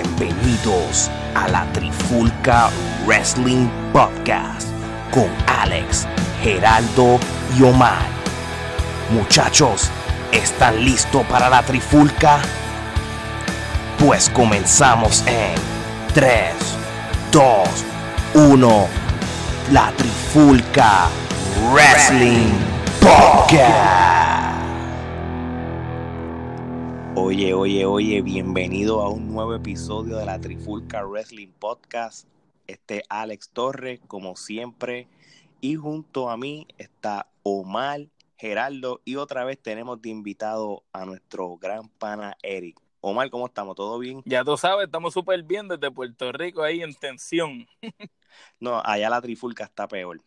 Bienvenidos a la Trifulca Wrestling Podcast con Alex, Geraldo y Omar. Muchachos, ¿están listos para la Trifulca? Pues comenzamos en 3, 2, 1. La Trifulca Wrestling Podcast. Oye, oye, oye, bienvenido a un nuevo episodio de la Trifulca Wrestling Podcast. Este Alex Torres, como siempre, y junto a mí está Omar, Geraldo, y otra vez tenemos de invitado a nuestro gran pana Eric. Omar, ¿cómo estamos? ¿Todo bien? Ya tú sabes, estamos súper bien desde Puerto Rico ahí en tensión. no, allá la Trifulca está peor.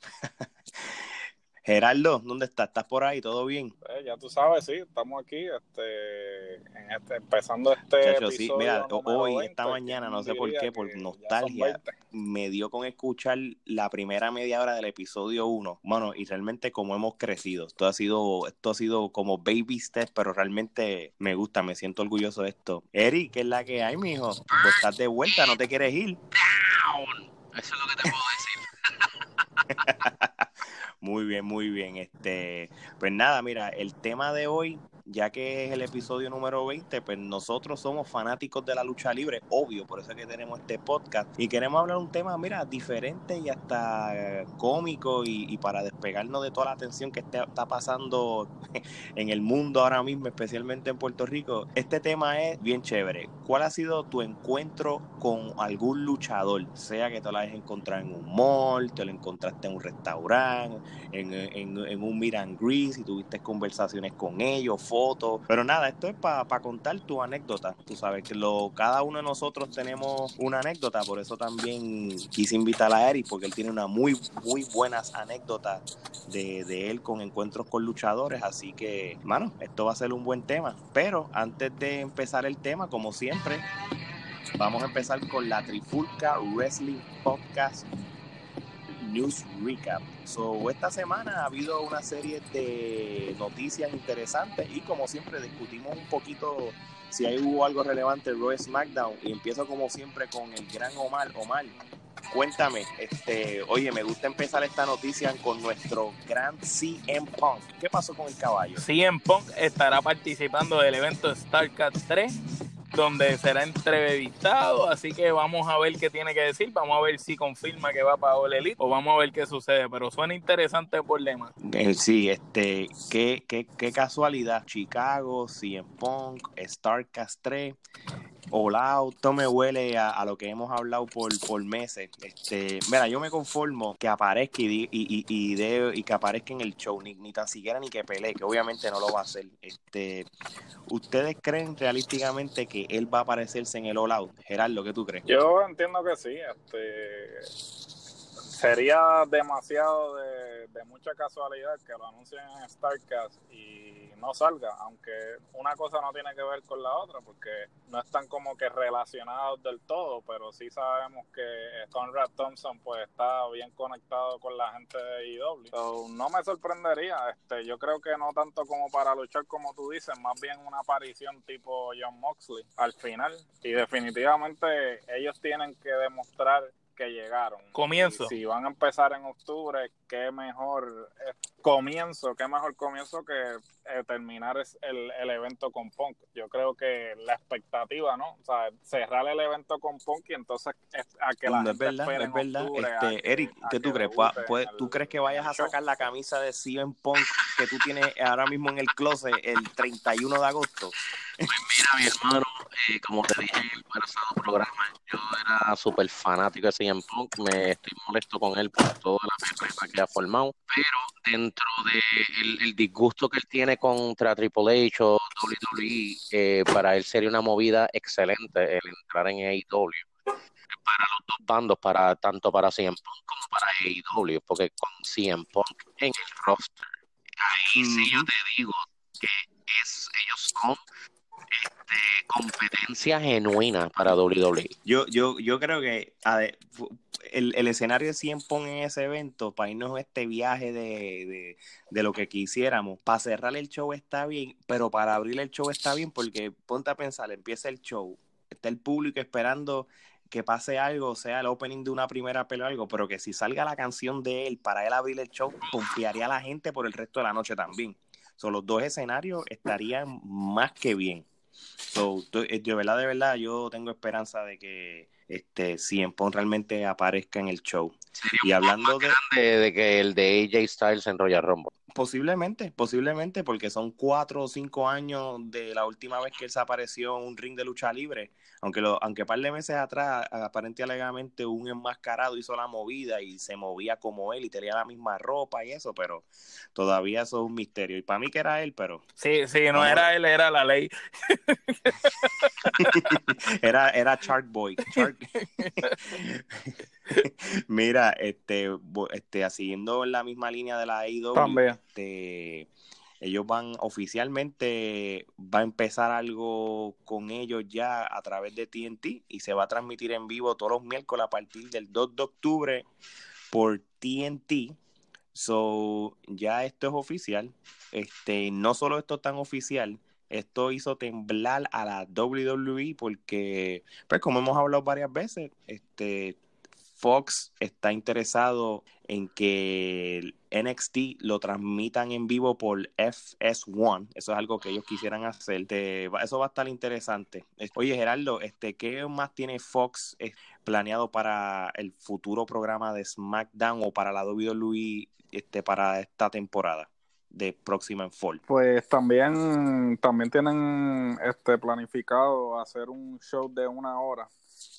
Gerardo, ¿dónde estás? ¿Estás por ahí? ¿Todo bien? Eh, ya tú sabes, sí, estamos aquí este, en este, empezando este episodio sí, mira, hoy, esta mañana, no sé por qué, por nostalgia, me dio con escuchar la primera media hora del episodio 1. Bueno, y realmente como hemos crecido, esto ha sido, esto ha sido como baby steps, pero realmente me gusta, me siento orgulloso de esto. Eric, ¿qué es la que hay, mijo? Vos estás de vuelta, ¿no te quieres ir? Eso es lo que te puedo decir. Muy bien, muy bien. Este, pues nada, mira, el tema de hoy ya que es el episodio número 20, pues nosotros somos fanáticos de la lucha libre, obvio, por eso es que tenemos este podcast y queremos hablar un tema, mira, diferente y hasta cómico y, para despegarnos de toda la atención que está, pasando en el mundo ahora mismo, especialmente en Puerto Rico. Este tema es bien chévere. ¿Cuál ha sido tu encuentro con algún luchador? Sea que te lo hayas encontrado en un mall, te lo encontraste en un restaurante, en, un meet and greet, si tuviste conversaciones con ellos, pero nada, esto es para contar tu anécdota. Tú sabes que lo, cada uno de nosotros tenemos una anécdota, por eso también quise invitar a Eric, porque él tiene una muy, muy buenas anécdotas de, de él con encuentros con luchadores. Así que, mano, esto va a ser un buen tema. Pero antes de empezar el tema, como siempre, vamos a empezar con la Trifulca Wrestling Podcast News Recap. So, esta semana ha habido una serie de noticias interesantes y como siempre discutimos un poquito si hay hubo algo relevante Raw SmackDown y empiezo como siempre con el gran Omar. Omar, cuéntame, este, oye, me gusta empezar esta noticia con nuestro gran CM Punk. ¿Qué pasó con el caballo? CM Punk estará participando del evento StarCast 3 donde será entrevistado, así que vamos a ver qué tiene que decir, vamos a ver si confirma que va para All Elite o vamos a ver qué sucede, pero suena interesante el problema. Eh, sí, este, qué, qué, qué casualidad, Chicago, CM Punk, Starcast 3, Out, esto me huele a, lo que hemos hablado por, por meses. Este, mira, yo me conformo que aparezca y, y, y, de, y que aparezca en el show, ni, ni tan siquiera ni que pelee, que obviamente no lo va a hacer. Este, ¿Ustedes creen realísticamente que él va a aparecerse en el All Out? Gerardo, ¿qué tú crees? Yo entiendo que sí. Este, sería demasiado de, de mucha casualidad que lo anuncien en StarCast y no salga, aunque una cosa no tiene que ver con la otra, porque no están como que relacionados del todo, pero sí sabemos que Conrad Thompson pues está bien conectado con la gente de IW. no me sorprendería, este, yo creo que no tanto como para luchar como tú dices, más bien una aparición tipo John Moxley al final. Y definitivamente ellos tienen que demostrar que llegaron. Comienzo. si van a empezar en octubre, qué mejor comienzo, qué mejor comienzo que eh, terminar el, el, evento con Punk. Yo creo que la expectativa, ¿no? O sea, cerrar el evento con Punk y entonces a que la gente es verdad, es verdad. este, Eric, ¿qué tú crees? ¿Tú crees que vayas a sacar la camisa de CM Punk que tú tienes ahora mismo en el closet el 31 de agosto? Pues mira, mi hermano, eh, como te dije en el pasado programa, yo era súper fanático de CM Punk, me estoy molesto con él por toda la perra que ha formado, pero dentro del de el disgusto que él tiene contra Triple H o WWE, eh, para él sería una movida excelente el entrar en AEW para los dos bandos, para tanto para CM Punk como para AEW, porque con CM Punk en el roster, ahí sí yo te digo que es, ellos son este, competencia genuina para WWE. Yo, yo, yo creo que el, el, escenario de 100 Pong en ese evento, para irnos este viaje de, de, lo que quisiéramos, para cerrar el show está bien, pero para abrir el show está bien porque ponte a pensar, empieza el show, está el público esperando que pase algo, sea el opening de una primera pelea o algo, pero que si salga la canción de él para él abrir el show, confiaría a la gente por el resto de la noche también. son los dos escenarios estarían más que bien. So, eh, de verdad, de verdad, yo tengo esperanza de que este CM Punk realmente aparezca en el show. y hablando de... de que el de AJ Styles en Royal Rumble. Posiblemente, posiblemente, porque son cuatro o cinco años de la última vez que él se apareció en un ring de lucha libre. Aunque lo, aunque par de meses atrás, aparentemente alegadamente, un enmascarado hizo la movida y se movía como él y tenía la misma ropa y eso, pero todavía eso es un misterio. Y para mí que era él, pero. Sí, sí, no era él, era la ley. era, era Chart Boy. Mira, este, este, siguiendo la misma línea de la AEW, este, ellos van oficialmente, va a empezar algo con ellos ya a través de TNT y se va a transmitir en vivo todos los miércoles a partir del 2 de octubre por TNT. So, ya esto es oficial. Este, no solo esto es tan oficial, esto hizo temblar a la WWE porque, pues como hemos hablado varias veces, este, Fox está interesado en que NXT lo transmitan en vivo por FS1. Eso es algo que ellos quisieran hacer. eso va a estar interesante. Oye, Gerardo, este, ¿qué más tiene Fox eh, planeado para el futuro programa de SmackDown o para la WWE este, para esta temporada? De próxima en. Pues también, también tienen este planificado hacer un show de una hora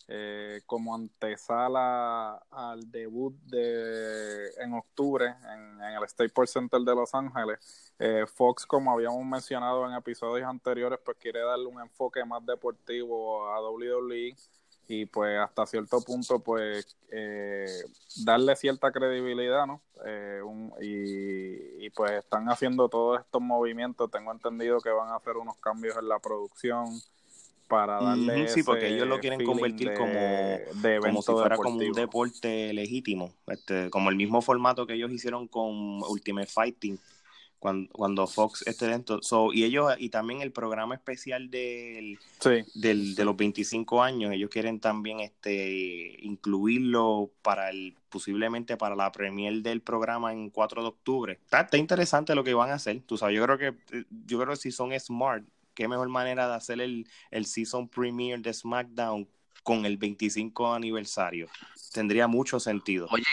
eh, como antesala al debut de en octubre en, el Staples Center de Los Ángeles. Eh, Fox, como habíamos mencionado en episodios anteriores, pues quiere darle un enfoque más deportivo a WWE y pues hasta cierto punto pues eh, darle cierta credibilidad, ¿no? y, y, pues están haciendo todos estos movimientos, tengo entendido que van a hacer unos cambios en la producción, para darle sí porque ellos lo quieren convertir como, como si fuera como un deporte legítimo este como el mismo formato que ellos hicieron con Ultimate Fighting cuando, cuando Fox esté dentro y ellos y también el programa especial del, del de los 25 años ellos quieren también este incluirlo para el posiblemente para la premier del programa en 4 de octubre. Está, está interesante lo que van a hacer. Tú sabes yo creo que yo creo que si son smart qué mejor manera de hacer el, el season premiere de SmackDown con el 25 aniversario. Tendría mucho sentido. Oye,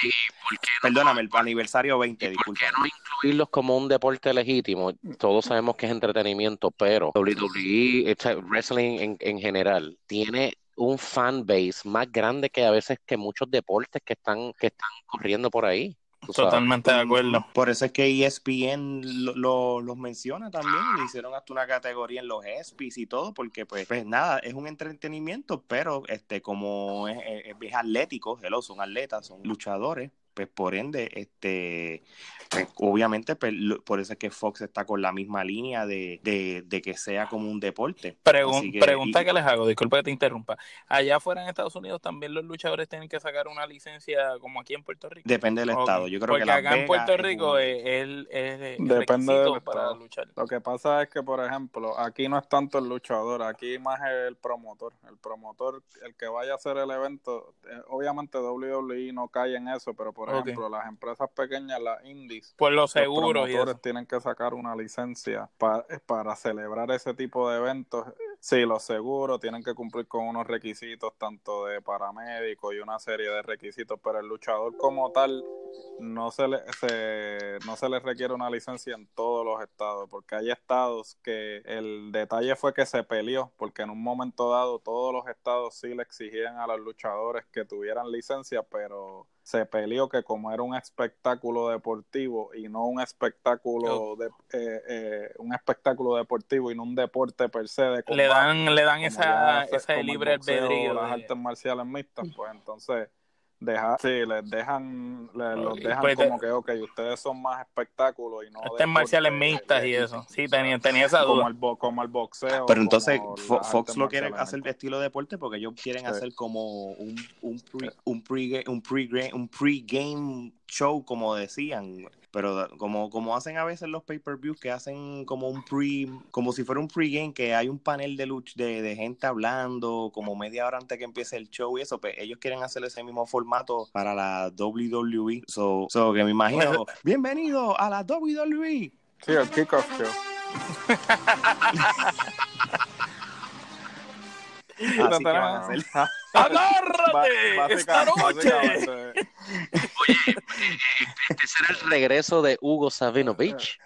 ¿por qué Perdóname, el aniversario 20, ¿Por qué no incluirlos como un deporte legítimo? Todos sabemos que es entretenimiento, pero WWE, este, wrestling en, en general, tiene un fan base más grande que a veces que muchos deportes que están, que están corriendo por ahí. Totalmente de acuerdo. Por eso es que ESPN lo, los menciona también, le hicieron hasta una categoría en los ESPYs y todo, porque pues, pues nada, es un entretenimiento, pero este como es, es, atlético, son atletas, son luchadores, pues por ende, este, pues, obviamente, pues, por eso es que Fox está con la misma línea de, que sea como un deporte. pregunta que les hago, disculpa que te interrumpa. Allá afuera en Estados Unidos también los luchadores tienen que sacar una licencia como aquí en Puerto Rico. Depende del estado. Yo creo Porque acá en Puerto Rico es, es, Depende del para luchar. Lo que pasa es que, por ejemplo, aquí no es tanto el luchador, aquí más el promotor. El promotor, el que vaya a hacer el evento, eh, obviamente WWE no cae en eso, pero por ejemplo, las empresas pequeñas, las indies, los seguros los tienen que sacar una licencia para, para celebrar ese tipo de eventos. Sí, los seguros tienen que cumplir con unos requisitos tanto de paramédico y una serie de requisitos, pero el luchador como tal no se le se, no se le requiere una licencia en todos los estados, porque hay estados que el detalle fue que se peleó, porque en un momento dado todos los estados sí le exigían a los luchadores que tuvieran licencia, pero se peleó que como era un espectáculo deportivo y no un espectáculo de eh, eh, un espectáculo deportivo y no un deporte per se de le dan le dan esa, ese libre albedrío las artes marciales mixtas pues entonces deja, sí, les dejan, les, los dejan pues como que, ok, ustedes son más espectáculos y no... Estén marciales mixtas y eso, sí, tenía, tenía esa duda. Como el, como el boxeo. Pero entonces Fox lo quiere hacer de estilo deporte porque ellos quieren hacer como un, un, pre, un, pre, un, pre, un pre-game show, como decían. Pero como, como hacen a veces los pay-per-views que hacen como un pre, como si fuera un pre-game, que hay un panel de lucha de, de, gente hablando como media hora antes que empiece el show y eso, pues ellos quieren hacer ese mismo formato para la WWE. So, so que me imagino, bienvenido a la WWE. Sí, el kickoff show. Así que van a hacer. ¡Agárrate! ¡Esta noche! Oye, este será el regreso de Hugo Sabinovich.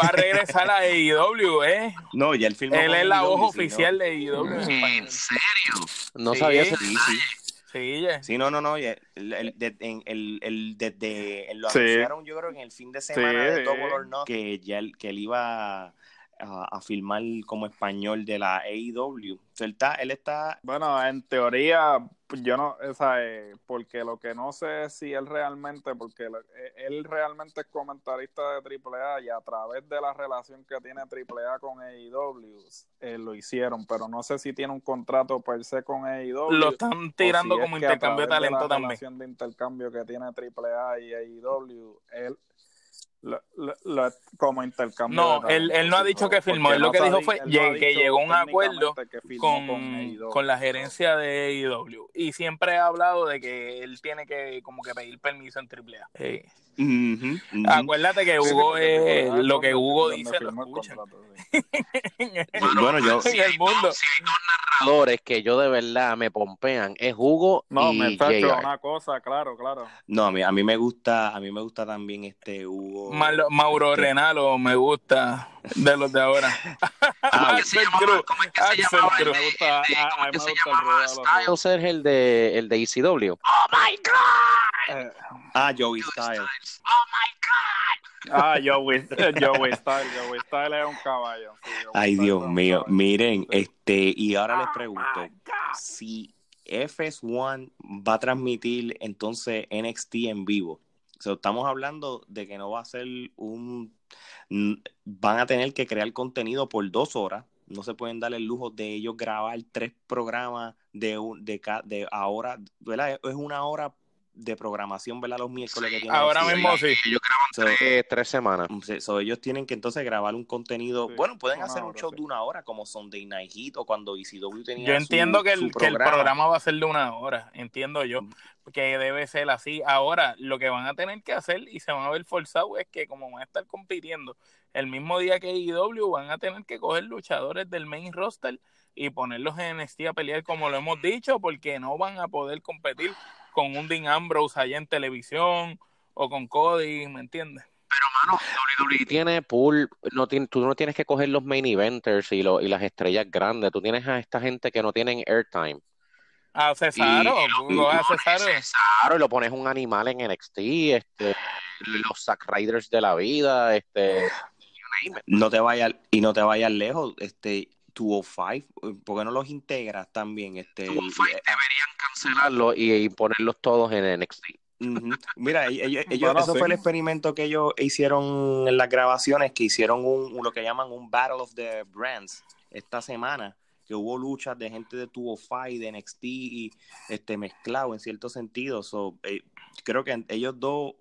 Va a regresar a AEW, ¿eh? No, ya el film. Él es la voz oficial de AEW. ¿En serio? No Sí. sabía ese Sí, detalle. Sí. Sí, no, no, no. El, el, de- en- el, el- desde lo Sí. anunciaron, yo creo que en el fin de semana de Sí. Double or Not, que ya que él iba a, a filmar como español de la AEW. Él está, él está Bueno, en teoría, pues, yo no, o sea, eh, porque lo que no sé es si él realmente, porque lo- eh, él realmente es comentarista de AAA y a través de la relación que tiene AAA con AEW, eh, lo hicieron, pero no sé si tiene un contrato per se con AEW. Lo están tirando si es como que a intercambio de talento la también. relación de intercambio que tiene AAA y AEW, él como intercambio No, él- él no ha dicho que firmó, él lo que dijo fue no que llegó a un acuerdo con, con la gerencia de AEW. Y siempre ha hablado de que él tiene que como que pedir permiso en AAA. Acuérdate que Sí, Hugo es lo que Hugo dice, lo escuchan. Bueno, yo, en el mundo. Si hay dos narradores que yo de verdad me pompean, es Hugo No, y me una cosa, claro, claro. no, a mí, a mí me gusta, a mí me gusta también este Hugo. Mal- Mauro Renalo me gusta de los de ahora. Ah, ¿Cómo es que se llamaba-. ¿Cómo es que se llamaba el de- Me gusta- el de- a- a ¿Cómo mí es que me se gusta el llamaba ruido de los Styles? Es el de, el de ECW. ¡Oh my God! Eh, ah, Joey Styles. ¡Oh my God! ah, Joey, Joey Style, Joey Style es un caballo. Ay, Styles Dios mío. Miren, este, y ahora les pregunto, si FS1 va a transmitir entonces NXT en vivo. O sea, estamos hablando de que no va a ser un... Van a tener que crear contenido por dos horas. No se pueden dar el lujo de ellos grabar tres programas de, un, de, de ahora, ¿verdad? Es una hora de programación, ¿verdad? Los miércoles que tienen. Ahora mismo sí. Ellos graban So, tres, tres semanas. Sí, so, ellos tienen que entonces grabar un contenido. Sí, bueno, pueden hacer un show sí. de una hora, como Sunday Night Heat o cuando ECW tenía Yo su- entiendo que, su el, que el programa va a ser de una hora, entiendo yo, Mm. que debe ser así. Ahora, lo que van a tener que hacer y se van a ver forzados es que como van a estar compitiendo el mismo día que IW, van a tener que coger luchadores del main roster y ponerlos en NXT a pelear como lo hemos dicho, porque no van a poder competir con un Dean Ambrose allá en televisión o con Cody, ¿me entiendes? Mano, WWE tiene pool, no tiene, tú no tienes que coger los main eventers y, lo- y las estrellas grandes, tú tienes a esta gente que no tienen airtime. A Cesaro, Y- tú a y- Cesaro. Cesaro, y lo pones un animal en NXT, este, los Zack Riders de la vida, este. No te vayas y no te vayas lejos, este 205, ¿por qué no los integras también? Este, Two Fight deberían cancelarlo y, y ponerlos todos en NXT. Mira, ellos, ellos- Bueno, eso sí. fue el experimento que ellos hicieron en las grabaciones, que hicieron un, un- lo que llaman un Battle of the Brands esta semana, que hubo luchas de gente de 205, de NXT y este mezclado en cierto sentido. So, eh, creo que ellos dos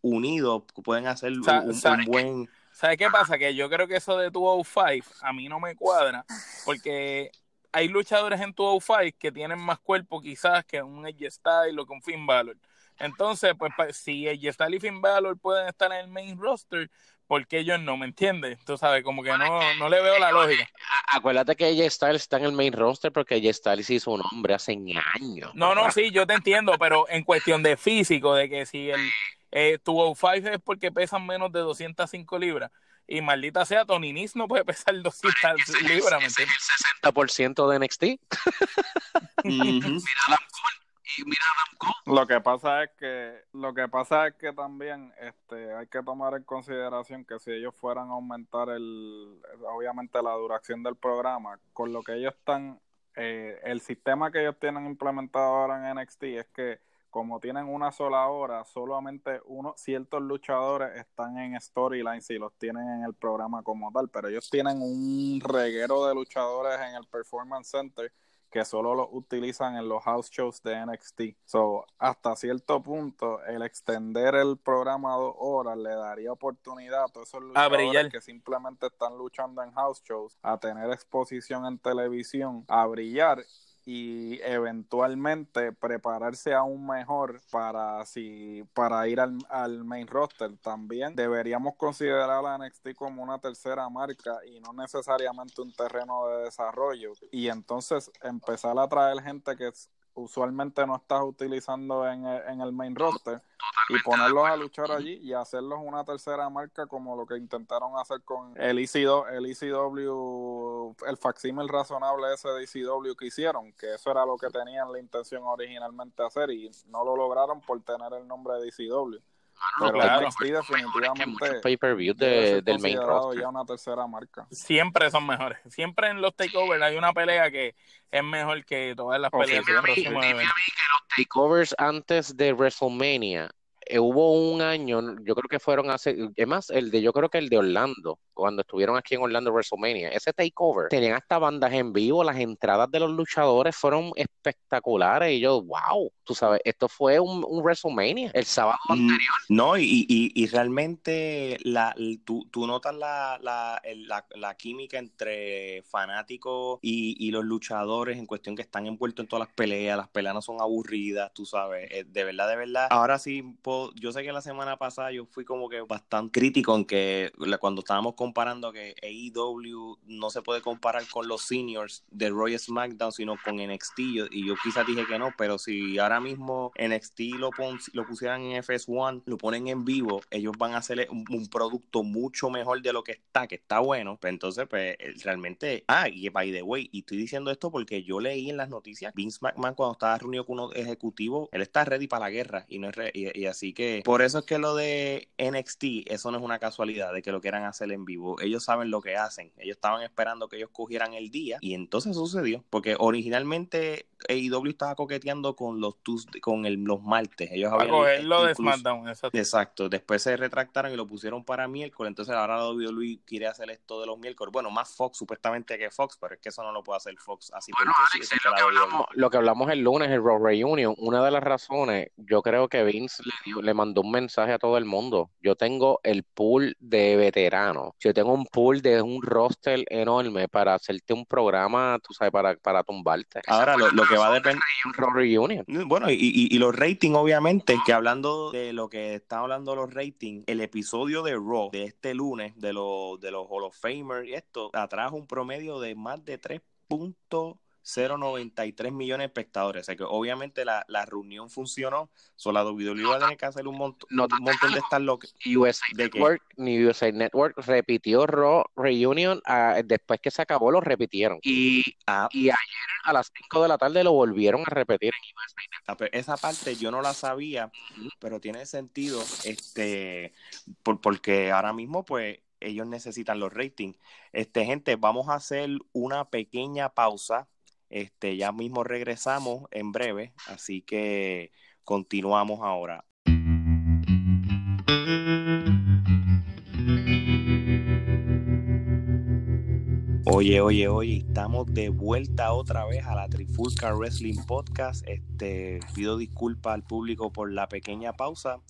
unidos pueden hacer un buen... ¿Sabes qué pasa? Que yo creo que eso de 205 a mí no me cuadra, porque hay luchadores en 205 que tienen más cuerpo quizás que un Edge Style o que un Finn Balor. Entonces, pues si Edge Style y Finn Balor pueden estar en el main roster, ¿por qué ellos no? ¿Me entiendes? Tú sabes, como que no, no le veo la lógica. Acuérdate que AJ Styles está en el main roster porque AJ Styles hizo un hombre hace años. No, no, sí, yo te entiendo, pero en cuestión de físico, de que si el eh, 205 es porque pesan menos de 205 libras, y maldita sea, Tony Nis no puede pesar 200 Ese es- libras, el 60% de NXT. Mira a Adam Cole y mira a Adam Cole. Lo que pasa es que lo que pasa es que también este hay que tomar en consideración que si ellos fueran a aumentar el obviamente la duración del programa con lo que ellos están eh, el sistema que ellos tienen implementado ahora en NXT es que como tienen una sola hora solamente unos ciertos luchadores están en storylines y los tienen en el programa como tal pero ellos tienen un reguero de luchadores en el performance center que solo los utilizan en los house shows de NXT. So, hasta cierto punto, el extender el programa a dos horas le daría oportunidad a todos esos luchadores que simplemente están luchando en house shows a tener exposición en televisión, a brillar y eventualmente prepararse aún mejor para si para ir al, al, main roster. También deberíamos considerar a NXT como una tercera marca y no necesariamente un terreno de desarrollo. Y entonces empezar a traer gente que usualmente no estás utilizando en el, en el main roster y ponerlos a luchar allí y hacerlos una tercera marca como lo que intentaron hacer con el ECW, el, ECW, el facsímil razonable ese de ECW que hicieron, que eso era lo que tenían la intención originalmente hacer y no lo lograron por tener el nombre de ECW. Pero claro, definitivamente pay per view de, del main roster. ya una tercera marca. Siempre son mejores. Siempre en los takeovers hay una pelea que es mejor que todas las peleas de próximo que los takeovers antes de WrestleMania eh, hubo un año, yo creo que fueron hace, es más, el de, yo creo que el de Orlando, cuando estuvieron aquí en Orlando WrestleMania, ese takeover, tenían hasta bandas en vivo, las entradas de los luchadores fueron espectaculares y yo, wow, tú sabes, esto fue un, WrestleMania el sábado mm, anterior. No, y, y, realmente la, tú, tú notas la, la, la, química entre fanáticos y, y, los luchadores en cuestión que están envueltos en todas las peleas, las peleas no son aburridas, tú sabes, eh, de verdad, de verdad. Ahora sí, yo sé que la semana pasada yo fui como que bastante crítico en que cuando estábamos comparando que AEW no se puede comparar con los seniors de Royal SmackDown, sino con NXT, y yo quizás dije que no, pero si ahora mismo NXT lo, lo pusieran en FS1, lo ponen en vivo, ellos van a hacer un, producto mucho mejor de lo que está, que está bueno, pues entonces pues eh, realmente, ah, y by the way, y estoy diciendo esto porque yo leí en las noticias, Vince McMahon cuando estaba reunido con unos ejecutivos, él está ready para la guerra y no es y así Así que por eso es que lo de NXT, eso no es una casualidad de que lo quieran hacer en vivo. Ellos saben lo que hacen. Ellos estaban esperando que ellos cogieran el día y entonces sucedió. Porque originalmente AEW estaba coqueteando con los con el, los martes. Ellos habían cogerlo de SmackDown, exacto. exacto. Después se retractaron y lo pusieron para miércoles. Entonces ahora WWE quiere hacer esto de los miércoles. Bueno, más Fox supuestamente que Fox, pero es que eso no lo puede hacer Fox así. Bueno, Alex, lo, que hablamos, lo que hablamos el lunes, el Raw Reunion, una de las razones, yo creo que Vince le dio le mandó un mensaje a todo el mundo. Yo tengo el pool de veteranos. Yo tengo un pool de un roster enorme para hacerte un programa, tú sabes, para, para tumbarte. Ahora, lo, que va a depender. Bueno, y, y, los ratings, obviamente, que hablando de lo que están hablando los ratings, el episodio de Raw de este lunes, de, los de los Hall of Famers y esto, atrajo un promedio de más de 3 puntos 0.93 millones de espectadores. O sea que obviamente la, la reunión funcionó. Solo la WWE va a tener que hacer un, montón un montón de estas locas. USA Network, ni USA Network repitió Raw Reunion ah, después que se acabó, lo repitieron. Y, ah. y ayer a las 5 de la tarde lo volvieron a repetir en USA Network. Ah, esa parte yo no la sabía, pero tiene sentido este por, porque ahora mismo pues ellos necesitan los ratings. Este, gente, vamos a hacer una pequeña pausa este, ya mismo regresamos en breve, así que continuamos ahora. Oye, oye, oye, estamos de vuelta otra vez a la Trifulca Wrestling Podcast. Este, pido disculpas al público por la pequeña pausa.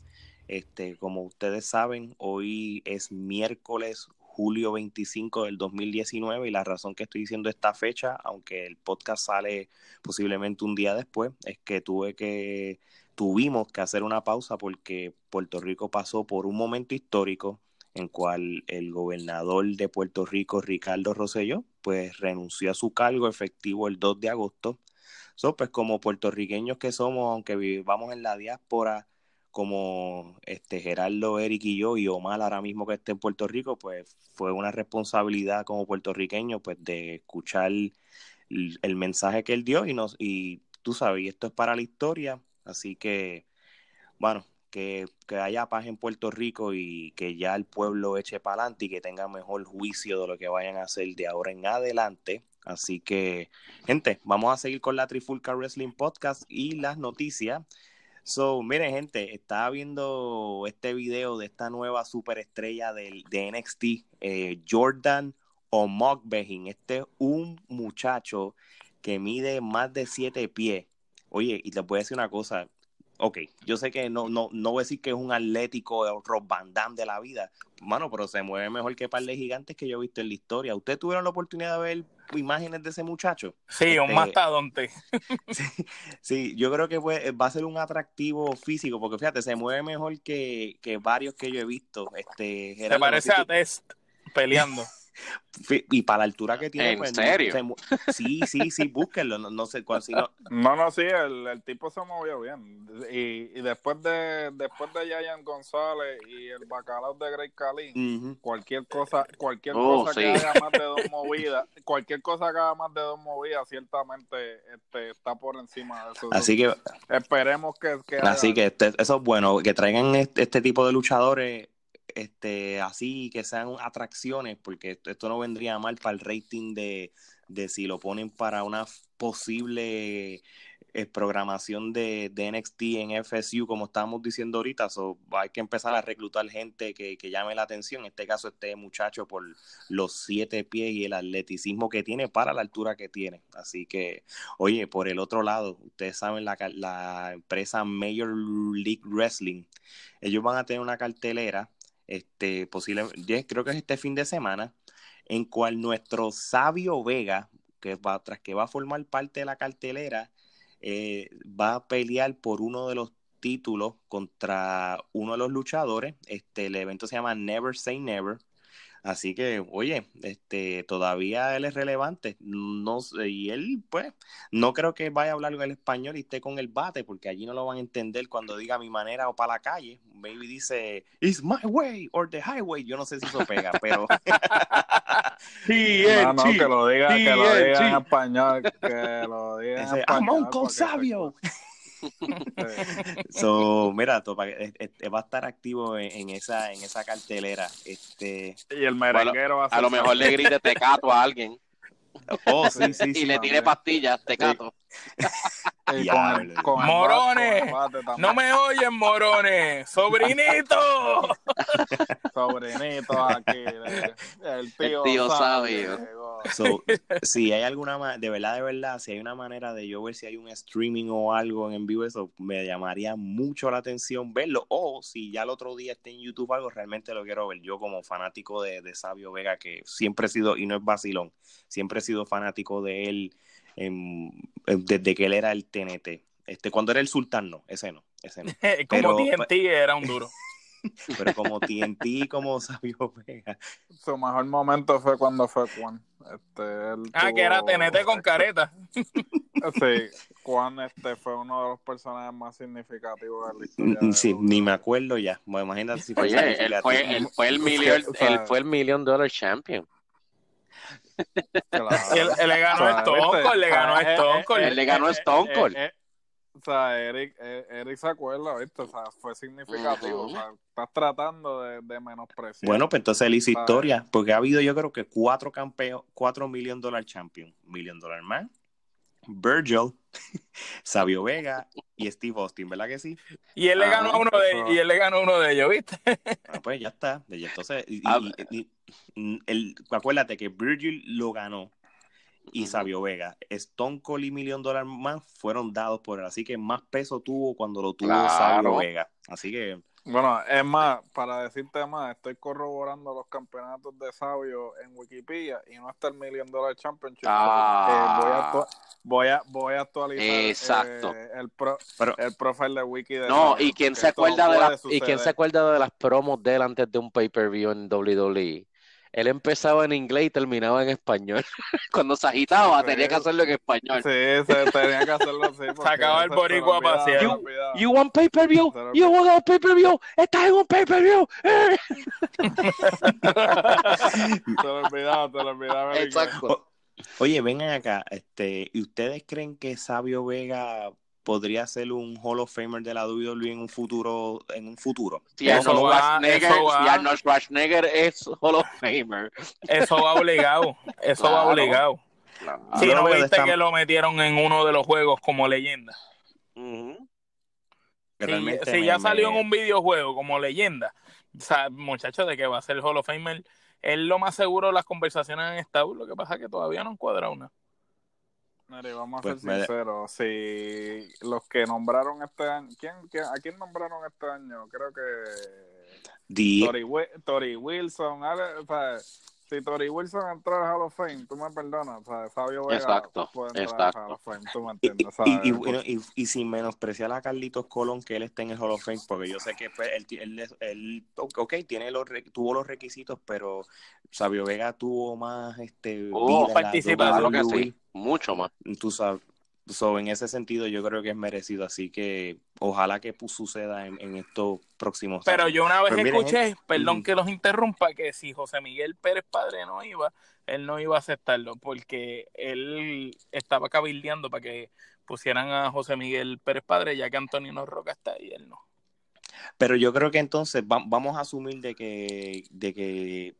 Este, como ustedes saben, hoy es miércoles julio 25 del 2019 y la razón que estoy diciendo esta fecha, aunque el podcast sale posiblemente un día después, es que tuve que tuvimos que hacer una pausa porque Puerto Rico pasó por un momento histórico en cual el gobernador de Puerto Rico, Ricardo Rosselló, pues renunció a su cargo efectivo el 2 de agosto. So, pues como puertorriqueños que somos, aunque vivamos en la diáspora, como este Gerardo, Eric y yo, y Omar ahora mismo que esté en Puerto Rico, pues fue una responsabilidad como puertorriqueño, pues de escuchar el, mensaje que él dio y nos, y tú sabes, esto es para la historia, así que, bueno, que, que, haya paz en Puerto Rico y que ya el pueblo eche para adelante y que tenga mejor juicio de lo que vayan a hacer de ahora en adelante. Así que, gente, vamos a seguir con la Trifulca Wrestling Podcast y las noticias. So, miren, gente, estaba viendo este video de esta nueva superestrella del, de NXT, eh, Jordan Omokbehin. Este es un muchacho que mide más de siete pies. Oye, y te voy a decir una cosa. Ok, yo sé que no, no, no voy a decir que es un atlético Rob Van Damme de la vida, mano, pero se mueve mejor que par de gigantes que yo he visto en la historia. ¿Ustedes tuvieron la oportunidad de ver imágenes de ese muchacho? Sí, un Este. Sí, sí, yo creo que fue- va a ser un atractivo físico, porque fíjate, se mueve mejor que, que varios que yo he visto. Este, Se no parece sé a Test peleando. y para la altura que tiene, ¿En pues, serio? se mu- sí, sí, sí, búsquenlo, no, no sé cuál, si no, No, sí, el, el tipo se movió bien. Y, y después de después de Yayan González y el bacalao de Grey Cali, cualquier cosa, cualquier Oh, cosa sí. que haga más de dos movidas, cualquier cosa que haga más de dos movidas, ciertamente este, está por encima de eso. Así que, Esperemos que, así que este- eso es bueno, que traigan este, este tipo de luchadores, este, así, que sean atracciones, porque esto, no vendría mal para el rating de, de si lo ponen para una posible eh, programación de, de NXT en FSU, como estábamos diciendo ahorita, so, hay que empezar a reclutar gente que, que llame la atención. En este caso, este muchacho por los siete pies y el atleticismo que tiene para la altura que tiene. Así que, oye, por el otro lado, ustedes saben, la, la empresa Major League Wrestling, ellos van a tener una cartelera, este, posible, ya creo que es este fin de semana, en cual nuestro Sabio Vega, que va, tras que va a formar parte de la cartelera, eh, va a pelear por uno de los títulos contra uno de los luchadores. Este, el evento se llama Never Say Never. Así que, oye, este, todavía él es relevante. No sé, y él, pues, no creo que vaya a hablar el español y esté con el bate, porque allí no lo van a entender cuando diga mi manera o para la calle. Maybe dice, it's my way or the highway. Yo no sé si eso pega, pero No, no, que lo diga, que lo diga en español, que lo diga en español. Uncle que- Sabio. So, mira, Topa, eh, eh, va a estar activo en, en esa, en esa cartelera. Este, Y el merenguero va a ser A lo mejor le grite tecato a alguien oh, sí, sí, y sí. le tire pastillas, tecato. Y con Diablo. el- con el Morones, bate- con. No me oyen, morones. Sobrinito. Sobrinitos aquí. de- el tío, El tío sabio. So, si hay alguna ma- de verdad, de verdad, si hay una manera de yo ver si hay un streaming o algo en, en vivo, eso me llamaría mucho la atención verlo. O si ya el otro día está en YouTube algo, realmente lo quiero ver. Yo como fanático de, de Sabio Vega, que siempre he sido, y no es vacilón, siempre he sido fanático de él en- en- desde que él era el TNT. Este, cuando era el Sultán, no, ese no, ese no. Como Pero- TNT era un duro. Pero como TNT, como Sabio Vega. Su mejor momento fue cuando fue Juan. Este, él Ah, tuvo- que era TNT con careta. Sí, Juan este, fue uno de los personajes más significativos de la historia. Mm, Sí, la ni me acuerdo ya. Bueno, imagínate si fue Oye, él fue, él fue el million, o sea, él fue el million dollar champion. Él, él le ganó a Stone. Cold, le ganó a Ah, eh, Stone eh, Cold. Él le ganó a Stone Cold. Eh, eh, o sea, Eric, eh, Eric se acuerda, ¿viste? O sea, fue significativo. O sea, estás tratando de, de menospreciar. Bueno, pues entonces él hizo historia, porque ha habido yo creo que cuatro campeones, cuatro million dollar champion, million dollar man, Virgil, Sabio Vega y Steve Austin, ¿verdad que sí? Y él le ganó a uno de y él le ganó uno de ellos, ¿viste? Ah, pues ya está. Entonces, y- Ah, y- y- el- acuérdate que Virgil lo ganó y. Sabio Vega, Stone Cold y Million Dollar más fueron dados por él, así que más peso tuvo cuando lo tuvo Claro. Sabio Vega. Así que Bueno, es más, para decirte más, estoy corroborando los campeonatos de Sabio en Wikipedia y no está el Million Dollar Championship. Ah. Eh, voy, a actu- voy, a, voy a actualizar Exacto. eh, el, pro, pero el profile de Wiki de No, y quién se acuerda de las y quién se acuerda de las promos de él antes de un pay-per-view en WWE. Él empezaba en inglés y terminaba en español. Cuando se agitaba Sí. tenía que hacerlo en español. Sí, se tenía que hacerlo así. Sacaba el boricua pasear. olvidaba. You want pay-per-view? Se lo- You want a pay-per-view? Estás en un pay-per-view. Eh. Se le olvidaba, se le olvidaba. Exacto. Oye, vengan acá, este, ¿y ustedes creen que Sabio Vega podría ser un Hall of Famer de la WWE en un futuro, en un futuro? Si Eso Arnold va, Schwarzenegger, va. si Arnold Schwarzenegger es Hall of Famer. Eso va obligado. Eso va Claro. obligado. Si no de viste que lo metieron en uno de los juegos como leyenda. Si, realmente si me- ya salió me- en un videojuego como leyenda, o sea, muchacho, de que va a ser Hall of Famer, es lo más seguro las conversaciones han estado. Lo que pasa es que todavía no han cuadrado nada. Mire, vamos a Pues ser me- sinceros. Si los que nombraron este año. ¿quién, quién- ¿A quién nombraron este año? Creo que. Tori, Tori Wilson. Ale- o sea, si Tori Wilson entró al Hall of Fame, tú me perdonas. O sea, Fabio Vega Exacto, puede entrar exacto. al Hall of Fame, tú me Y, entiendes. y- ¿sabes? y- bueno, y- y sin menospreciar a Carlitos Colón que él esté en el Hall of Fame, porque yo sé que pues, él, él, él, ok, tiene los, tuvo los requisitos, pero Sabio Vega tuvo más este, Oh, vida participación. Claro que sí, mucho más. Tú sabes, so, en ese sentido yo creo que es merecido, así que ojalá que suceda en, en estos próximos Pero años. yo una vez Pues miren, escuché, perdón Ujú. que los interrumpa, que si José Miguel Pérez Padre no iba, él no iba a aceptarlo, porque él estaba cabildeando para que pusieran a José Miguel Pérez Padre, ya que Antonio Roca está ahí, él no. Pero yo creo que entonces va- vamos a asumir de que, de que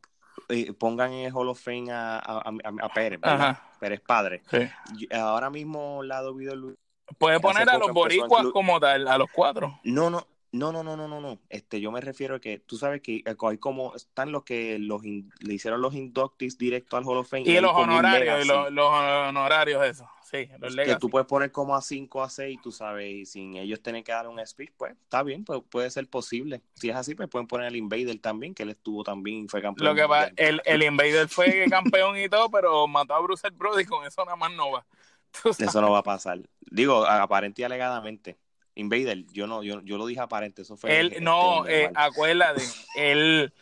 eh, pongan en el Hall of Fame a, a, a- a Pérez, ¿verdad? Ajá. Pérez Padre. Sí. Ahora mismo la WWE Puede Hace poner a los boricuas como tal, a los cuatro. No, no, no, no, no, no, no, no. Este, yo me refiero a que tú sabes que hay como están los que los in- le hicieron los inductees directo al Hall of Fame Y los honorarios, y los, los honorarios, eso. Sí, los que legacy. tú puedes poner como a 5 a 6, tú sabes, y sin ellos tener que dar un speech, pues está bien, pues puede ser posible. Si es así, pues pueden poner al Invader también, que él estuvo también y fue campeón. Lo que va, el, el Invader fue campeón y todo, pero mató a Bruce Brody con eso nada más no va. Eso no va a pasar. Digo, aparente y alegadamente. Invader, yo no, yo, yo lo dije aparente, eso fue. Él, este, no, eh, acuérdate, él,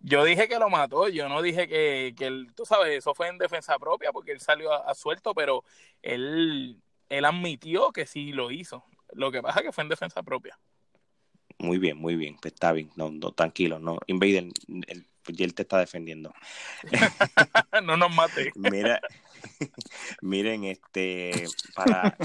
yo dije que lo mató, yo no dije que, que él, tú sabes, eso fue en defensa propia porque él salió a, a suelto, pero él, él admitió que sí lo hizo. Lo que pasa es que fue en defensa propia. Muy bien, muy bien, pues está bien, no, no, tranquilo, no, Invader, él, y él te está defendiendo. no nos mate. Mira, miren, este, para,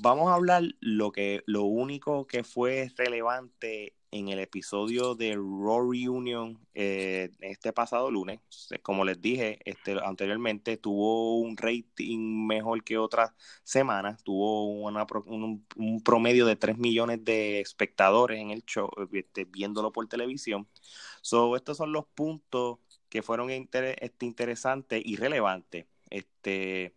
vamos a hablar lo que, lo único que fue relevante en el episodio de Raw Reunion eh, este pasado lunes. Como les dije este, anteriormente, tuvo un rating mejor que otras semanas, tuvo un, promedio de 3 millones de espectadores en el show, este, viéndolo por televisión. So, estos son los puntos que fueron este, interesantes y relevantes. Este,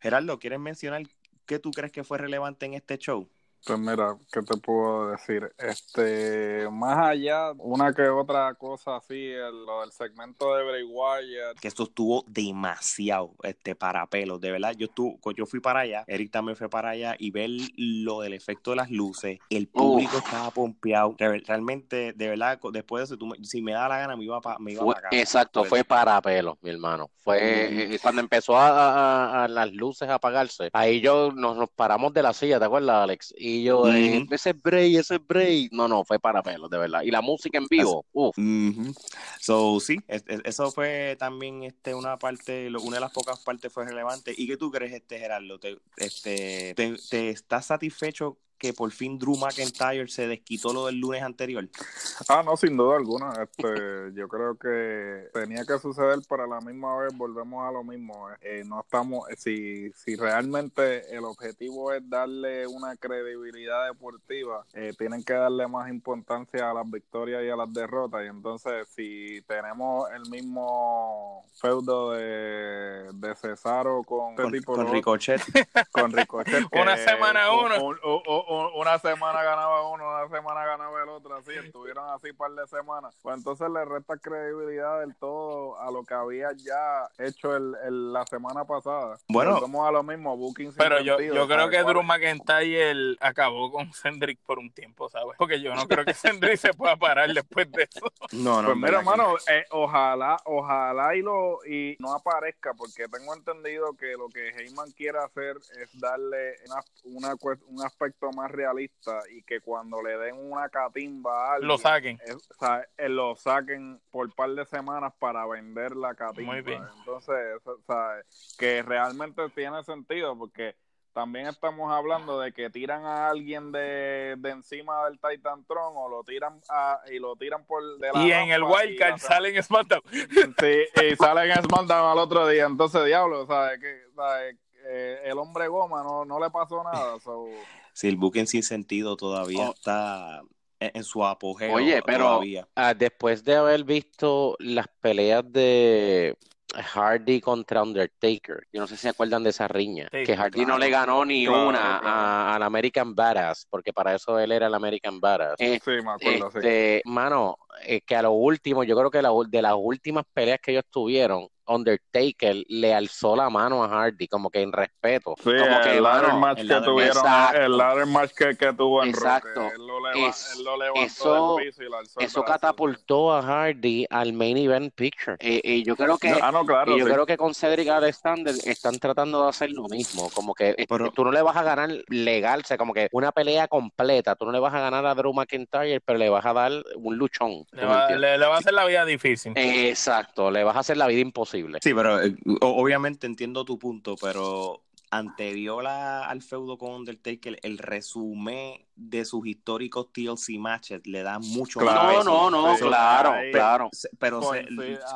Gerardo, ¿quieres mencionar qué tú crees que fue relevante en este show? Pues mira, ¿qué te puedo decir? Este, más allá, una que otra cosa así, el- lo del segmento de Bray Wyatt, Que esto estuvo demasiado este, para pelos, de verdad. Yo, estuve, yo fui para allá, Eric también fue para allá y ver lo del efecto de las luces, el público estaba pompeado. Re- Realmente, de verdad, después de eso, tú si me da la gana, me iba para me iba Fue- pa' casa. exacto, Pues, fue para pelo, mi hermano. Fue Mm. eh, cuando empezó a, a- a las luces a apagarse. Ahí yo nos, nos paramos de la silla, ¿te acuerdas, Alex? Y yo, eh, ese es Bray, ese es Bray. No, no, fue para pelo, de verdad. Y la música en vivo, uff. So, sí, es- es- eso fue también este, una parte, una de las pocas partes fue relevante. ¿Y qué tú crees, este Gerardo? ¿Te, este, te, te estás satisfecho que por fin Drew McIntyre se desquitó lo del lunes anterior? Ah, no, sin duda alguna. Este, yo creo que tenía que suceder, pero a la misma vez volvemos a lo mismo. Eh, no estamos, si, si realmente el objetivo es darle una credibilidad deportiva, eh, tienen que darle más importancia a las victorias y a las derrotas. Y entonces, si tenemos el mismo feudo de, de Cesaro con, este Con, tipo, con. Ricochet. con Ricochet. Una que semana un- uno. un- un- un- una semana ganaba uno, una semana ganaba el otro, así, estuvieron así un par de semanas. Pues entonces le resta credibilidad del todo a lo que había ya hecho el, el- la semana pasada. Bueno. Volvemos a lo mismo, Booking sin Pero yo, sentido, yo creo que ¿Cuál Drew? McIntyre acabó con Cendric por un tiempo, ¿sabes? Porque yo no creo que Cendric se pueda parar después de eso. No, no. Pues mira, hermano, eh, ojalá, ojalá y lo y no aparezca, porque tengo entendido que lo que Heyman quiere hacer es darle una, una un aspecto más realista y que cuando le den una catimba a alguien, Lo saquen. es- o sea, eh, lo saquen por par de semanas para vender la catimba. Muy bien. Entonces, o sea, que realmente tiene sentido, porque también estamos hablando de que tiran a alguien de, de encima del Titan Tron o lo tiran a, y lo tiran por de la Y en el Wildcard la- sale en SmackDown. Sí, y salen en SmackDown al otro día. Entonces, diablo, ¿sabes? Que. Eh, el hombre goma no, no le pasó nada. so, Sí, el booking sin sentido todavía Oh. está en, en su apogeo. Oye, pero todavía. ah, después de haber visto las peleas de Hardy contra Undertaker. Yo no sé si se acuerdan de esa riña. Sí, que Hardy claro, no le ganó ni claro, una claro. a- al American Badass, porque para eso él era el American Badass. Eh, Sí, me acuerdo, sí. este, mano, eh, que a lo último, yo creo que la ul- de las últimas peleas que ellos tuvieron, Undertaker le alzó la mano a Hardy, como que en respeto. Sí, como que, el ladder match el que ladder- tuvieron, Exacto. el ladder match que, que tuvo en Exacto. Roque, él lo, leva- Es- él lo levantó eso- del piso y lo alzó eso brazo. catapultó a Hardy al main event picture. Eh, eh, yo creo que Ah, no, claro, Y yo sí. creo que con Cedric Alexander están tratando de hacer lo mismo, como que eh, Pero- tú no le vas a ganar legal, o sea, como que una pelea completa, tú no le vas a ganar a Drew McIntyre, pero le vas a dar un luchón. ¿Tú Le va, entiendes? le- le va a hacer la vida difícil. Exacto, le vas a hacer la vida imposible. Sí, pero eh, obviamente entiendo tu punto, pero anterior a- al feudo con Undertaker, el resumen de sus históricos TLC matches le da mucho Claro, más no, no, no, Sí, claro, ahí- claro. Pero, se-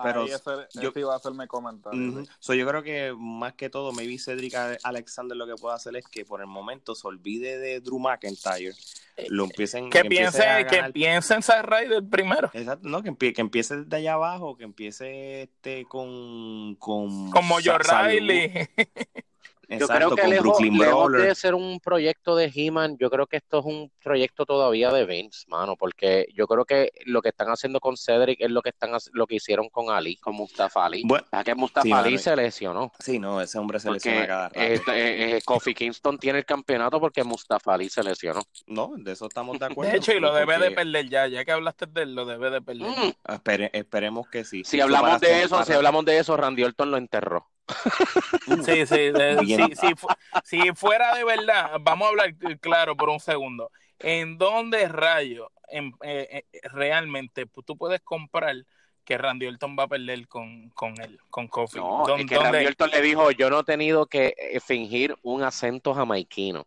pero ahí ese, yo- iba a comentario. Ujú. sí. So, yo creo que más que todo, maybe Cedric Ale- Alexander lo que puede hacer es que por el momento se olvide de Drew McIntyre, lo empiecen que empiece piense, a que piense en Zack Ryder primero. Exacto, no, que, empie- que empiece desde allá abajo, que empiece este con con Como Sa- Joe Salud. Yo creo que con lejos, Brooklyn lejos de ser un proyecto de He-Man, yo creo que esto es un proyecto todavía de Vince, mano, porque yo creo que lo que están haciendo con Cedric es lo que están lo que hicieron con Ali, con Mustafa Ali. Bueno, Ya que Mustafa sí, Ali se lesionó. Sí, no, ese hombre se lesiona Porque cada rato. eh, eh, eh, Kofi Kingston tiene el campeonato porque Mustafa Ali se lesionó. No, de eso estamos de acuerdo. De hecho, y lo debe de perder ya. Ya que hablaste de él, lo debe de perder. Mm, espere- esperemos que sí. Si Eso hablamos de eso, para- si hablamos de eso, Randy Orton lo enterró. Sí, sí, de- Bien. si, si fu- si fuera de verdad, vamos a hablar claro por un segundo. ¿En dónde rayo en- eh, eh, realmente tú puedes comprar que Randy Orton va a perder con, con él, con Kofi? No, ¿Dó- es que dónde- Randy Orton le dijo, yo no he tenido que eh, fingir un acento jamaiquino.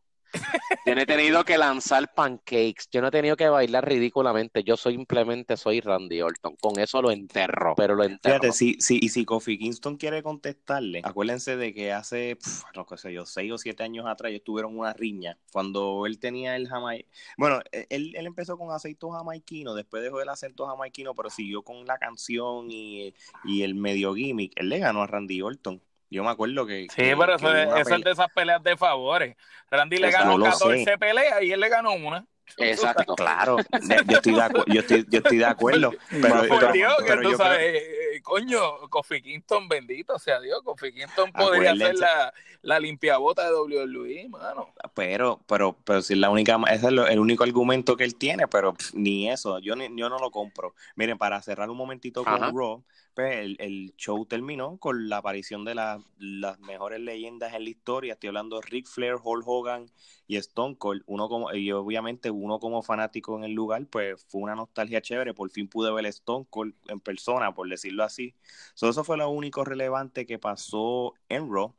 Yo no he tenido que lanzar pancakes, yo no he tenido que bailar ridículamente, yo simplemente soy Randy Orton. Con eso lo enterro, pero lo enterro. Si, si, y si Kofi Kingston quiere contestarle, acuérdense de que hace, no sé yo, seis o siete años atrás ellos tuvieron una riña cuando él tenía el jamai... Bueno, él, él empezó con acento jamaiquino, después dejó el acento jamaiquino, pero siguió con la canción y, y el medio gimmick. Él le ganó a Randy Orton. Yo me acuerdo que... Sí, que- pero que eso, es- eso de esas peleas de favores. Randy le Exacto, ganó yo lo 14 sé. peleas y él le ganó una. Exacto. Claro, yo estoy de, acu- yo estoy, yo estoy de acuerdo. Pero, Por Por pero- Dios, que pero tú sabes, creo- eh, eh, coño, Kofi Kingston, bendito sea Dios, Kofi Kingston podría ser la, la limpiabota de WWE, mano. Pero, pero, pero si es la única, ese es el único argumento que él tiene, pero pff, ni eso, yo, ni- yo no lo compro. Miren, para cerrar un momentito con Ajá. Raw, pues el, el show terminó con la aparición de la- las mejores leyendas en la historia. Estoy hablando de Ric Flair, Hulk Hogan y Stone Cold. Uno como, y obviamente uno como fanático en el lugar, pues fue una nostalgia chévere. Por fin pude ver Stone Cold en persona, por decirlo así. So, eso fue lo único relevante que pasó en Raw.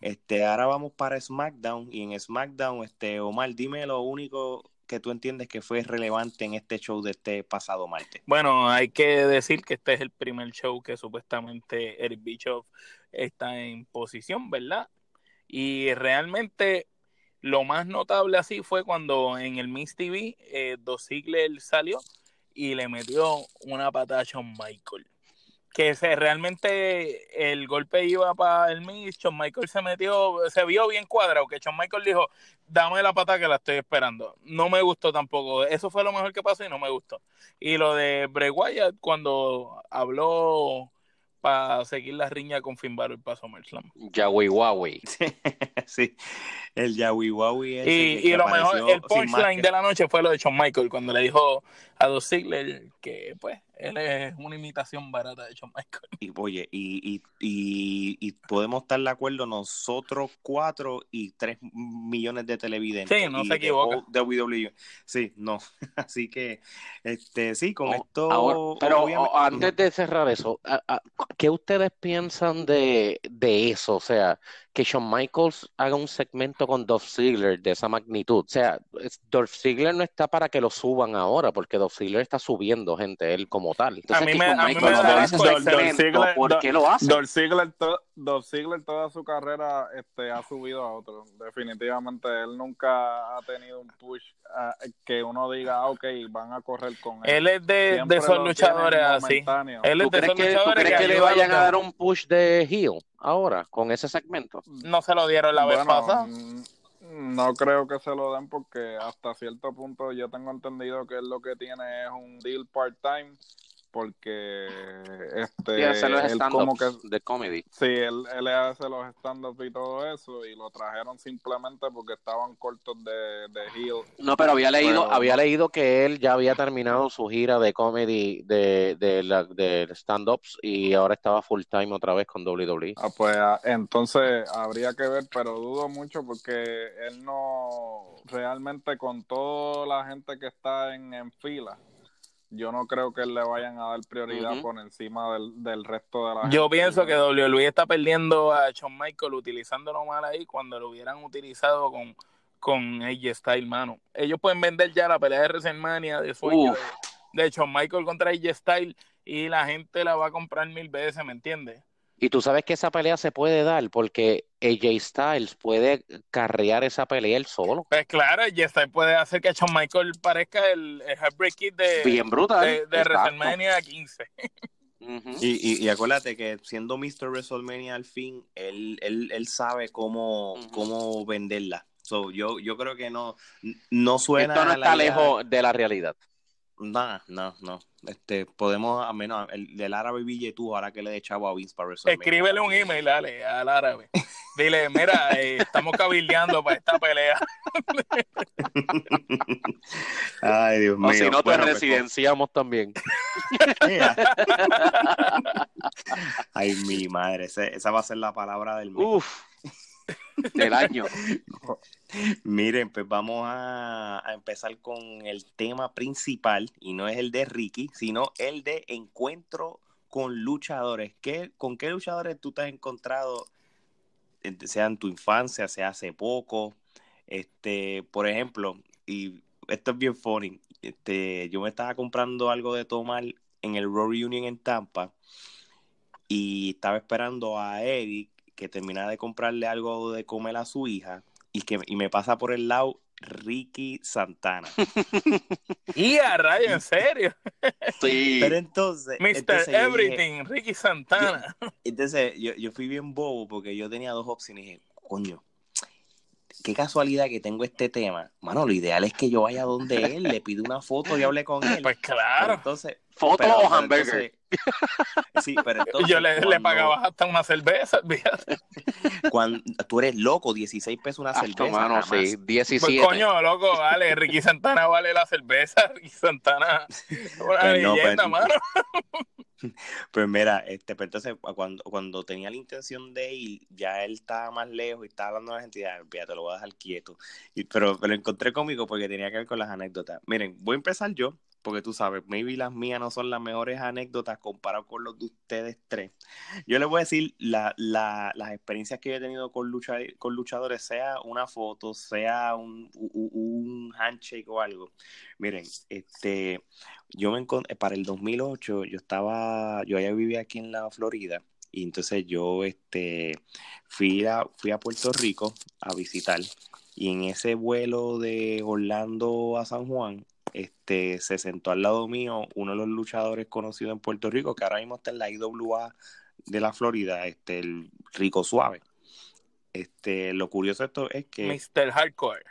Este, ahora vamos para SmackDown y en SmackDown, este, Omar, dime lo único que tú entiendes que fue relevante en este show de este pasado martes. Bueno, hay que decir que este es el primer show que supuestamente Eric Bischoff está en posición, ¿verdad? Y realmente lo más notable así fue cuando en el Miss TV eh, Dos Ziggler salió y le metió una patada a Shawn Michael. Que se, realmente el golpe iba para el Miss, Shawn Michael se metió, se vio bien cuadrado, que Shawn Michael dijo, dame la pata que la estoy esperando. No me gustó tampoco. Eso fue lo mejor que pasó y no me gustó. Y lo de Bray Wyatt cuando habló para seguir la riña con Finn Balor para SummerSlam. Yahweh Huawei. sí, el Wawi. ese Y, y lo mejor, el punchline de la noche fue lo de Shawn Michael cuando le dijo a Dos Ziggler que pues él es una imitación barata de Shawn Michael. Y oye, y, y, y, y podemos estar de acuerdo nosotros cuatro y tres millones de televidentes. Sí, no y se de equivoca. whole WWE. Sí, no. Así que, este, sí, con Oh, esto. ahora- pero obviamente- oh, antes de cerrar eso, ¿qué ustedes piensan de, de eso? O sea, que Shawn Michaels haga un segmento con Dolph Ziggler de esa magnitud. O sea, es- Dolph Ziggler no está para que lo suban ahora, porque Dolph Ziggler está subiendo gente, él como tal. Entonces, A mí me- a mí me da asco Ziggler- ¿por qué lo hace? Dolph Ziggler, to- Dolph Ziggler toda su carrera este, ha subido a otro. Definitivamente él nunca ha tenido un push ah, que uno diga, ah, ok, van a correr con él. Él es de, de esos luchadores así. Él es ¿Tú de crees esos que, tú luchadores crees que le vayan a dar un push de heel ahora con ese segmento? No se lo dieron la vez pasada. mm, No creo que se lo den porque hasta cierto punto yo tengo entendido que él lo que tiene es un deal part-time porque este Sí, hacer los él como que de comedy. sí, él, él hace los stand-ups y todo eso y lo trajeron simplemente porque estaban cortos de, de heel. No, pero había leído, Pero- había leído que él ya había terminado su gira de comedy de, de, la- de stand-ups y ahora estaba full time otra vez con WWE. Ah, pues ah, entonces habría que ver, pero dudo mucho porque él no realmente con toda la gente que está en, en fila, yo no creo que le vayan a dar prioridad por encima del, del resto de la Yo gente. pienso que WWE está perdiendo a Shawn Michael utilizándolo mal ahí cuando lo hubieran utilizado con, con AJ Styles, mano. Ellos pueden vender ya la pelea de WrestleMania de sueño de, de Shawn Michael contra AJ Styles y la gente la va a comprar mil veces, ¿me entiendes? Y tú sabes que esa pelea se puede dar porque AJ Styles puede carrear esa pelea él solo. Pues claro, AJ Styles puede hacer que Shawn Michael parezca el, el Heartbreak Kid de, Bien brutal. de. WrestleMania 15. Ujú. Y, y, y acuérdate que siendo Mr. WrestleMania al fin, él, él, él sabe cómo, cómo venderla. So, yo, yo creo que no, no suena Esto no la está lejos de la realidad. No, no, no. Este, podemos, a menos el del árabe tú ahora que le de chavo a Vince para. Escríbele un email, dale, al árabe. Dile, mira, eh, estamos cabildeando para esta pelea. Ay, Dios mío. O si no, te Bueno, pues, residenciamos también. mira. Ay, mi madre, ese- esa va a ser la palabra del mes. Uf, del año. Miren, pues vamos a, empezar con el tema principal, y no es el de Ricky, sino el de encuentro con luchadores. ¿Qué, ¿Con qué luchadores tú te has encontrado, sea en tu infancia, sea hace poco? Este, por ejemplo, y esto es bien funny, este, yo me estaba comprando algo de tomar en el Raw Reunion en Tampa y estaba esperando a Eric que terminara de comprarle algo de comer a su hija y que y me pasa por el lado Ricky Santana. Y a rayo, en serio. Sí. Pero entonces, Mr. entonces yo dije- Everything, Ricky Santana. entonces yo, yo fui bien bobo porque yo tenía dos opciones y dije, coño, qué casualidad que tengo este tema. Mano, lo ideal es que yo vaya donde él, le pido una foto y hable con él. Pues Pero claro. entonces, ¿Foto pero- o pero hamburger? entonces- sí, pero entonces Yo le, le cuando- pagaba hasta una cerveza. fíjate. cuando tú eres loco, 16 pesos una Ah, cerveza. mano, sí, Pues 17. coño, loco, vale, Ricky Santana vale la cerveza. Ricky Santana, una Pues no, leyenda, pues- mano. Pues mira, este, pero entonces cuando, cuando tenía la intención de ir, ya él estaba más lejos y estaba hablando a la gente y ya, te lo voy a dejar quieto. Y, pero lo encontré cómico porque tenía que ver con las anécdotas. Miren, voy a empezar yo, porque tú sabes, maybe las mías no son las mejores anécdotas comparado con los de ustedes tres. Yo les voy a decir la, la- las experiencias que yo he tenido con, lucha, con luchadores, sea una foto, sea un, handshake o algo. Miren, este, yo me encontré, para el 2008, yo estaba, yo ya vivía aquí en la Florida, y entonces yo, este, fui a, fui a Puerto Rico a visitar, y en ese vuelo de Orlando a San Juan, este, se sentó al lado mío uno de los luchadores conocidos en Puerto Rico, que ahora mismo está en la IWA de la Florida, este, el Rico Suave. Este, lo curioso de esto es que Mr. Hardcore.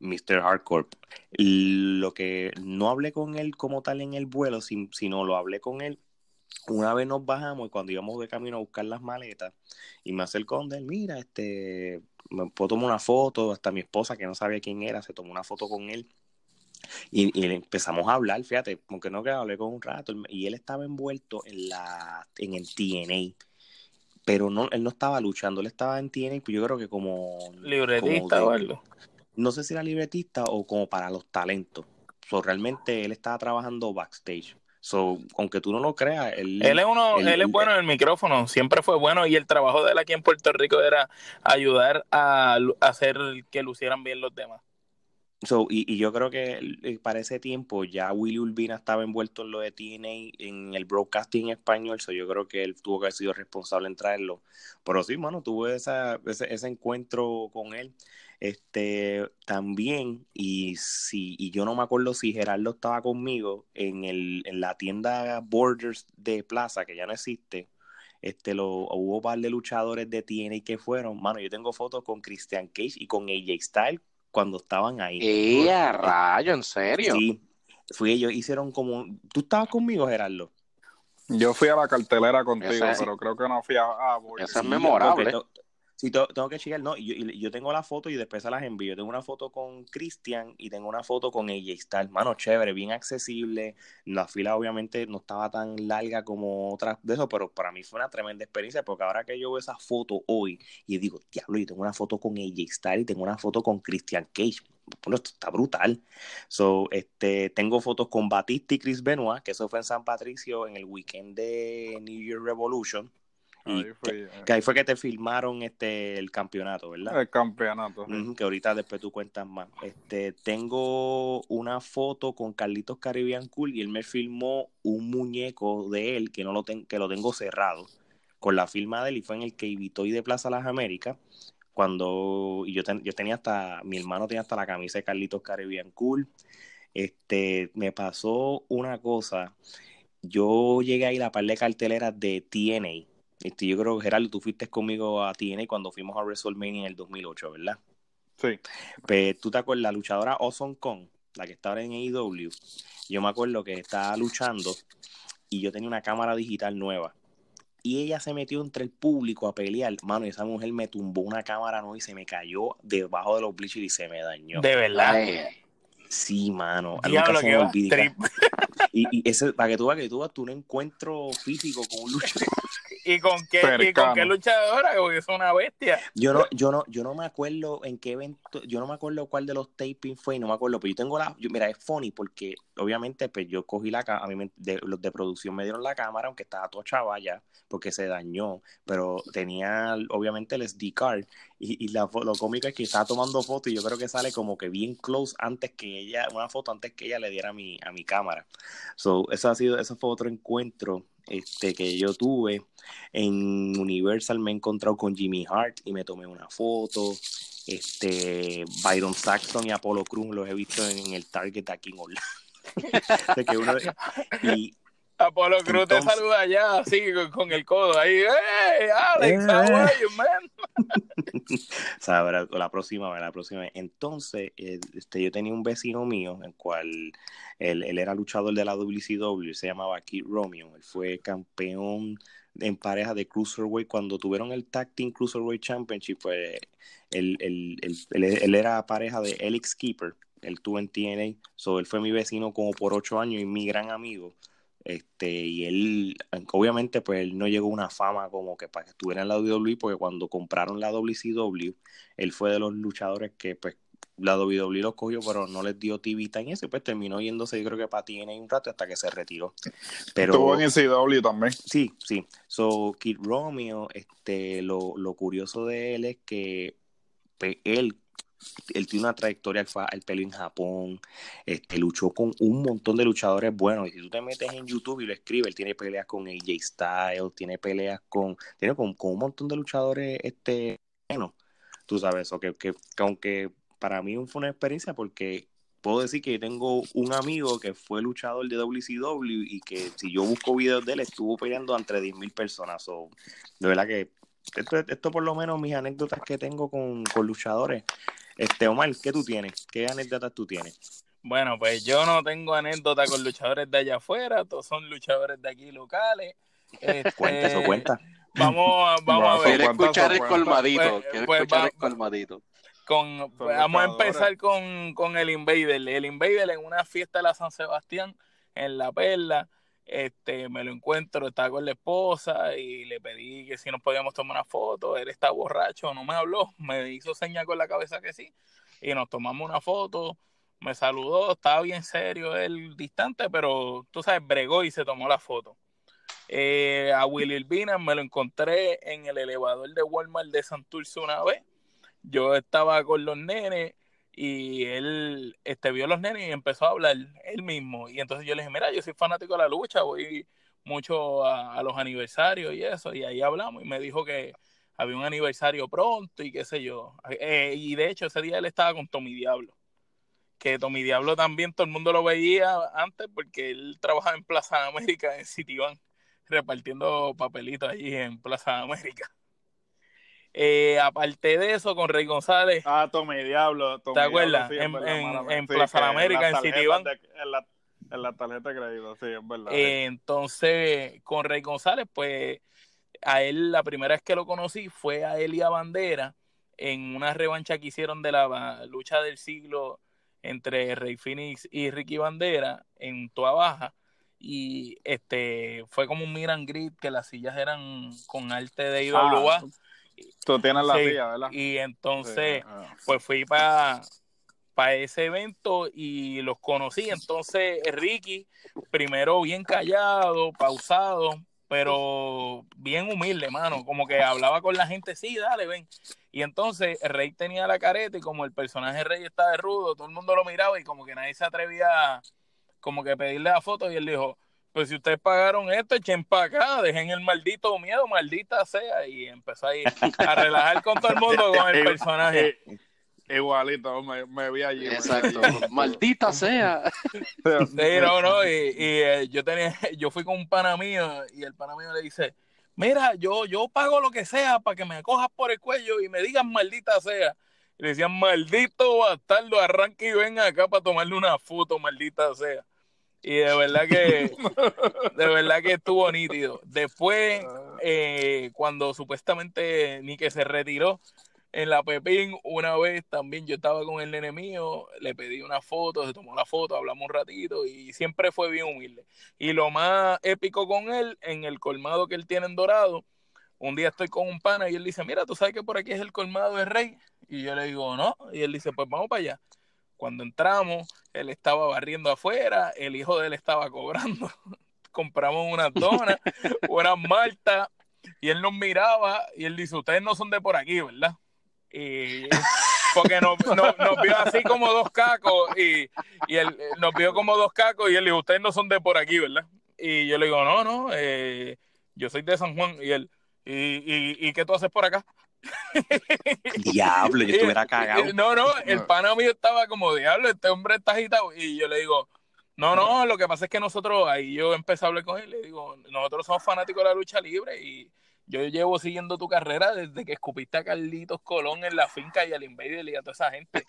Mr. Hardcore. Lo que no hablé con él como tal en el vuelo, sin- sino lo hablé con él una vez nos bajamos y cuando íbamos de camino a buscar las maletas y me acercó donde él, mira, este, me puedo tomar una foto, hasta mi esposa que no sabía quién era, se tomó una foto con él y, y empezamos a hablar, fíjate, aunque no que hablé con un rato y él estaba envuelto en la en el TNA pero no, él no estaba luchando, él estaba en TNA, pues yo creo que como Libretista como o algo. no sé si era libretista o como para los talentos. So, realmente él estaba trabajando backstage. So, aunque tú no lo creas, él, Él es uno, él- él es bueno en el micrófono, siempre fue bueno y el trabajo de él aquí en Puerto Rico era ayudar a, a hacer que lucieran bien los demás. So, y, y, yo creo que eh, para ese tiempo ya Willy Urbina estaba envuelto en lo de TNA en el broadcasting español, so yo creo que él tuvo que haber sido responsable en traerlo. Pero sí, mano, tuve ese, ese encuentro con él. Este también, y si, y yo no me acuerdo si Gerardo estaba conmigo en el, en la tienda Borders de Plaza, que ya no existe. Este lo hubo un par de luchadores de TNA que fueron, mano, yo tengo fotos con Christian Cage y con AJ Styles cuando estaban ahí. ¡Eh, a rayo! ¿En serio? Sí, fui ellos, hicieron como... ¿Tú estabas conmigo, Gerardo? Yo fui a la cartelera contigo, es... pero creo que no fui a... a Esa es memorable. Sí, tengo que chequear, no, yo, yo tengo la foto y después se las envío. Tengo una foto con Cristian y tengo una foto con AJ Styles. Mano, chévere, bien accesible. La fila obviamente no estaba tan larga como otras de eso, pero para mí fue una tremenda experiencia porque ahora que yo veo esa foto hoy y digo, diablo, yo tengo una foto con Styles y tengo una foto con Christian Cage. Bueno, esto está brutal. So, este, tengo fotos con Batista y Chris Benoit, que eso fue en San Patricio en el weekend de New Year Revolution y ahí fue, que, que, ahí fue que te filmaron este el campeonato, ¿verdad? El campeonato. Sí. que ahorita después tú cuentas más. Este, tengo una foto con Carlitos Caribbean Cool y él me filmó un muñeco de él que no lo ten, que lo tengo cerrado con la firma de él y fue en el que y de Plaza Las Américas cuando y yo, ten, yo tenía hasta mi hermano tenía hasta la camisa de Carlitos Caribbean Cool. Este, me pasó una cosa. Yo llegué ahí a la par de carteleras de TNA este, yo creo que Gerardo, tú fuiste conmigo a TNA cuando fuimos a WrestleMania en el 2008, ¿verdad? Sí. Pues tú te acuerdas, la luchadora Awesome Kong, la que estaba en AEW, yo me acuerdo que estaba luchando y yo tenía una cámara digital nueva. Y ella se metió entre el público a pelear. Mano, y esa mujer me tumbó una cámara nueva y se me cayó debajo de los bleachers y se me dañó. De verdad. Ay, sí, mano. Diablo, se me y, y ese, para que tú veas que tú vas un encuentro físico con un luchador. ¿Y con qué, ¿y con qué luchadora? Porque es una bestia. Yo no, yo no, yo no me acuerdo en qué evento, yo no me acuerdo cuál de los taping fue, no me acuerdo, pero yo tengo la, yo, mira, es funny porque obviamente pues yo cogí la a mí de, los de producción me dieron la cámara, aunque estaba todo chava ya, porque se dañó, pero tenía obviamente el SD card y, y la, lo cómico es que estaba tomando fotos y yo creo que sale como que bien close antes que ella, una foto antes que ella le diera a mi, a mi cámara. So, eso ha sido, eso fue otro encuentro este, que yo tuve. En Universal me he encontrado con Jimmy Hart y me tomé una foto. Este, Byron Saxon y Apollo Cruz los he visto en, el Target aquí en Orlando. y, Apolo Cruz Entonces, te saluda allá, así con el codo ahí. ¡Hey, Alex! Eh. How are you, man? Sabrá, la próxima la próxima Entonces, este, yo tenía un vecino mío, en cual él, él era luchador de la WCW, se llamaba Kid Romeo. Él fue campeón en pareja de Cruiserweight cuando tuvieron el Tag Team Cruiserweight Championship. Pues, él, él, él, él era pareja de Alex Keeper. Él tuvo en TNA. So, él fue mi vecino como por ocho años y mi gran amigo. Este, y él, obviamente, pues él no llegó a una fama como que para que estuviera en la WWE, porque cuando compraron la WCW, él fue de los luchadores que, pues, la WWE los cogió, pero no les dio TV time ese, pues terminó yéndose, yo creo que para TNA un rato hasta que se retiró. Pero, Estuvo en CW también. Sí, sí. So, Kid Romeo, este, lo, lo curioso de él es que pues, él él tiene una trayectoria, él pelo en Japón, este, luchó con un montón de luchadores buenos. Y si tú te metes en YouTube y lo escribes, él tiene peleas con AJ Styles, tiene peleas con, tiene con, con un montón de luchadores este, bueno, tú sabes, o que, que, que, aunque para mí fue una experiencia porque puedo decir que tengo un amigo que fue luchador de WCW y que si yo busco videos de él estuvo peleando entre 10.000 personas. o de verdad que esto, esto por lo menos mis anécdotas que tengo con, con luchadores este, Omar, ¿qué tú tienes? ¿Qué anécdotas tú tienes? Bueno, pues yo no tengo anécdota con luchadores de allá afuera, todos son luchadores de aquí locales. Este, cuenta eso, cuenta. Vamos, vamos a ver. Quiero escuchar el colmadito, pues, quiero pues, escuchar va, el colmadito. Con, pues, vamos a empezar con, con el Invader. El Invader en una fiesta de la San Sebastián, en La Perla, este, me lo encuentro, estaba con la esposa y le pedí que si nos podíamos tomar una foto, él está borracho, no me habló, me hizo señal con la cabeza que sí, y nos tomamos una foto, me saludó, estaba bien serio él distante, pero tú sabes, bregó y se tomó la foto. Eh, a Willy Urbina me lo encontré en el elevador de Walmart de Santurce una vez, yo estaba con los nenes y él este, vio los nenes y empezó a hablar él mismo. Y entonces yo le dije, mira, yo soy fanático de la lucha, voy mucho a, los aniversarios y eso, y ahí hablamos y me dijo que había un aniversario pronto y qué sé yo. Eh, y de hecho ese día él estaba con Tommy Diablo, que Tommy Diablo también todo el mundo lo veía antes porque él trabajaba en Plaza América, en Citibank, repartiendo papelitos allí en Plaza América. Eh, aparte de eso, con Rey González. Ah, Tommy Diablo. ¿Te acuerdas? en, Plaza América, en Citibank. En la tarjeta de crédito, sí, es verdad. entonces, con Rey González, pues a él la primera vez que lo conocí fue a Elia Bandera en una revancha que hicieron de la lucha del siglo entre Rey Phoenix y Ricky Bandera en Toa Baja y este fue como un miran grid que las sillas eran con arte de IWA. Ah, tú, tienes la ¿verdad? Y entonces, ah. pues fui para para ese evento y los conocí. Entonces, Ricky, primero bien callado, pausado, pero bien humilde, mano. Como que hablaba con la gente, sí, dale, ven. Y entonces el rey tenía la careta y como el personaje rey está de rudo, todo el mundo lo miraba y como que nadie se atrevía como que pedirle la foto y él dijo, pues si ustedes pagaron esto, echen para acá, dejen el maldito miedo, maldita sea. Y empezó ahí a relajar con todo el mundo con el personaje. Igualito, me, vi allí. Exacto. Maldita sea. Sí, no, no. Y, eh, yo tenía, yo fui con un pana mío y el pana mío le dice, mira, yo, yo pago lo que sea para que me cojas por el cuello y me digan maldita sea. Y le decían, maldito bastardo, arranque y ven acá para tomarle una foto, maldita sea. Y de verdad que, de verdad que estuvo nítido. Después, ah. eh, cuando supuestamente Nike se retiró, en la Pepín una vez también yo estaba con el nene mío, le pedí una foto, se tomó la foto, hablamos un ratito y siempre fue bien humilde. Y lo más épico con él, en el colmado que él tiene en Dorado, un día estoy con un pana y él dice, mira, tú sabes que por aquí es el colmado de Rey. Y yo le digo, no. Y él dice, pues vamos para allá. Cuando entramos, él estaba barriendo afuera, el hijo de él estaba cobrando. Compramos unas donas, unas maltas, y él nos miraba y él dice, ustedes no son de por aquí, ¿verdad? y porque nos, vio así como dos cacos y, y él nos vio como dos cacos y él dijo, ustedes no son de por aquí, ¿verdad? Y yo le digo, no, no, eh, yo soy de San Juan y él, ¿y, y, y qué tú haces por acá? Diablo, yo estuviera cagado. No, no, el pana mío estaba como, diablo, este hombre está agitado. Y yo le digo, no, no, lo que pasa es que nosotros, ahí yo empecé a hablar con él, le digo, nosotros somos fanáticos de la lucha libre y yo llevo siguiendo tu carrera desde que escupiste a Carlitos Colón en la finca y al Invader y a toda esa gente.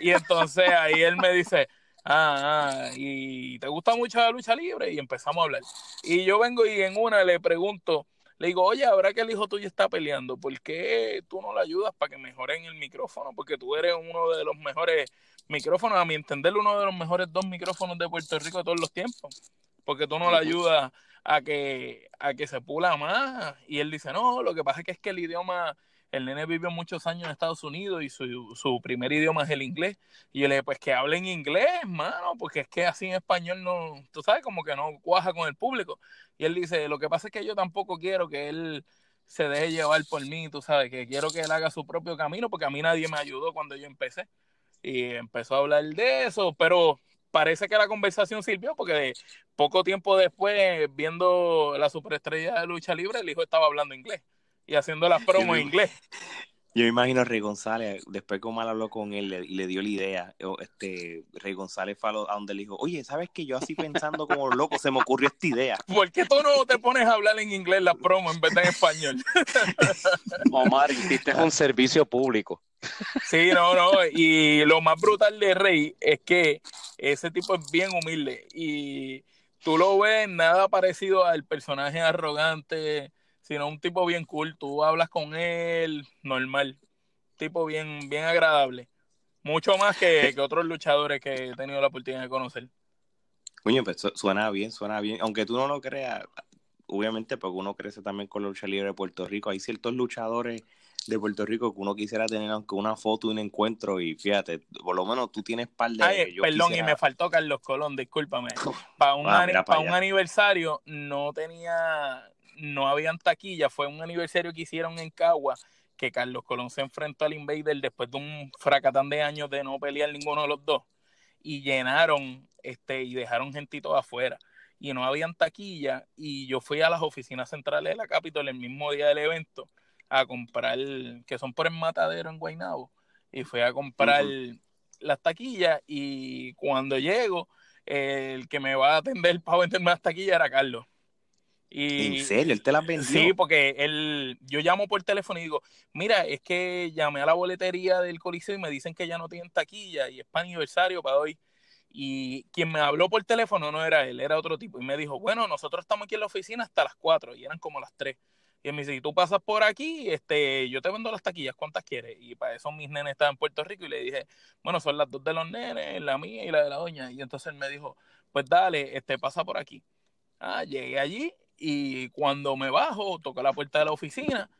Y entonces ahí él me dice, ah, ah, y te gusta mucho la lucha libre y empezamos a hablar. Y yo vengo y en una le pregunto, le digo, oye, ahora que el hijo tuyo está peleando, ¿por qué tú no le ayudas para que mejoren el micrófono? Porque tú eres uno de los mejores micrófonos, a mi entender, uno de los mejores dos micrófonos de Puerto Rico de todos los tiempos. Porque tú no le ayudas a que, a que se pula más. Y él dice, no, lo que pasa es que es que el idioma, el nene vivió muchos años en Estados Unidos y su, su primer idioma es el inglés. Y yo le dije, pues que hablen inglés, mano, porque es que así en español no, tú sabes, como que no cuaja con el público. Y él dice, lo que pasa es que yo tampoco quiero que él se deje llevar por mí, tú sabes, que quiero que él haga su propio camino, porque a mí nadie me ayudó cuando yo empecé. Y empezó a hablar de eso, pero parece que la conversación sirvió porque poco tiempo después, viendo la superestrella de lucha libre, el hijo estaba hablando inglés y haciendo las promos en inglés. Yo me imagino a Rey González, después que Omar habló con él y le, dio la idea, este Rey González fue a, donde le dijo, oye, ¿sabes que Yo así pensando como loco, se me ocurrió esta idea. ¿Por qué tú no te pones a hablar en inglés la promo en vez de en español? Omar, hiciste un servicio público. Sí, no, no. Y lo más brutal de Rey es que ese tipo es bien humilde. Y tú lo ves nada parecido al personaje arrogante, sino un tipo bien cool. Tú hablas con él normal. Tipo bien, bien agradable. Mucho más que, que otros luchadores que he tenido la oportunidad de conocer. Oye, pues suena bien, suena bien. Aunque tú no lo creas, obviamente, porque uno crece también con la lucha libre de Puerto Rico. Hay ciertos luchadores de Puerto Rico que uno quisiera tener aunque una foto, un encuentro y fíjate, por lo menos tú tienes par de... Ay, perdón, y me faltó Carlos Colón, discúlpame. Para un, ah, para un aniversario no tenía, no habían taquilla, fue un aniversario que hicieron en Cagua, que Carlos Colón se enfrentó al Invader después de un fracatán de años de no pelear ninguno de los dos y llenaron este y dejaron gentito afuera y no habían taquilla y yo fui a las oficinas centrales de la Capitol el mismo día del evento a comprar, que son por el matadero en Guaynabo, y fui a comprar las taquillas y cuando llego, el que me va a atender para venderme las taquillas era Carlos. Y, ¿En serio? ¿Él te las vendió? Sí, porque él, yo llamo por teléfono y digo, mira, es que llamé a la boletería del Coliseo y me dicen que ya no tienen taquilla y es para aniversario para hoy. Y quien me habló por teléfono no era él, era otro tipo. Y me dijo, bueno, nosotros estamos aquí en la oficina hasta las 4 y eran como las 3. Y él me dice, si tú pasas por aquí, este, yo te vendo las taquillas, ¿cuántas quieres? Y para eso mis nenes estaban en Puerto Rico y le dije, bueno, son las dos de los nenes, la mía y la de la doña. Y entonces él me dijo, pues dale, este, pasa por aquí. Ah, llegué allí y cuando me bajo, toco la puerta de la oficina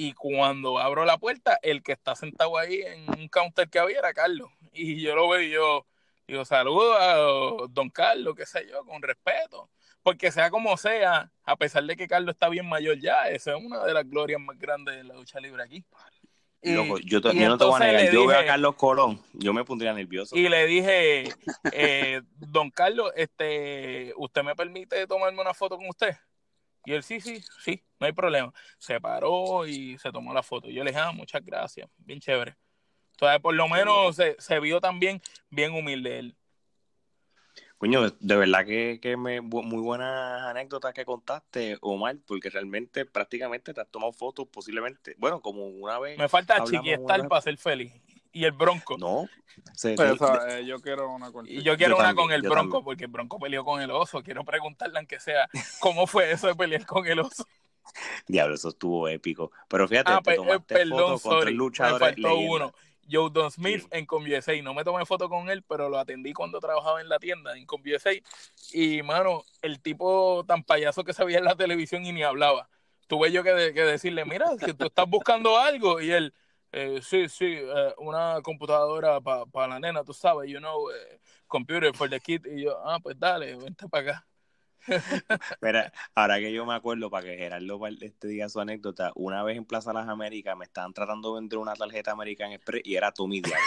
y cuando abro la puerta, el que está sentado ahí en un counter que había era Carlos. Y yo lo veo y yo digo, saludo a don Carlos, qué sé yo, con respeto. Porque sea como sea, a pesar de que Carlos está bien mayor ya, esa es una de las glorias más grandes de la lucha libre aquí. yo, yo, no te voy a negar, yo veo a Carlos Colón, yo me pondría nervioso. Y le dije, eh, don Carlos, este, ¿usted me permite tomarme una foto con usted? Y él, sí, sí, sí, no hay problema. Se paró y se tomó la foto. Yo le dije, ah, muchas gracias, bien chévere. Entonces, por lo menos se, se vio también bien humilde él. Coño, de verdad que, que me, muy buenas anécdotas que contaste, Omar, porque realmente prácticamente te has tomado fotos posiblemente, bueno, como una vez. Me falta chiquiestar para ser feliz y el Bronco. No. Pero, eh, yo quiero una con Y yo quiero una con el Bronco, porque el Bronco peleó con el oso. Quiero preguntarle, aunque sea, ¿cómo fue eso de pelear con el oso? Diablo, eso estuvo épico. Pero fíjate, ah, te tomaste perdón, contra el luchador. Me faltó uno. Joe Don Smith en ComUSA. No me tomé foto con él, pero lo atendí cuando trabajaba en la tienda en ComUSA. Y, mano, el tipo tan payaso que se veía en la televisión y ni hablaba. Tuve yo que, que decirle, mira, si tú estás buscando algo. Y él, eh, sí, sí, eh, una computadora para la nena, tú sabes, you know, eh, computer for the kid. Y yo, ah, pues dale, vente para acá. Mira, ahora que yo me acuerdo, para que Gerardo este diga su anécdota, una vez en Plaza Las Américas me estaban tratando de vender una tarjeta American Express y era Tommy Diario.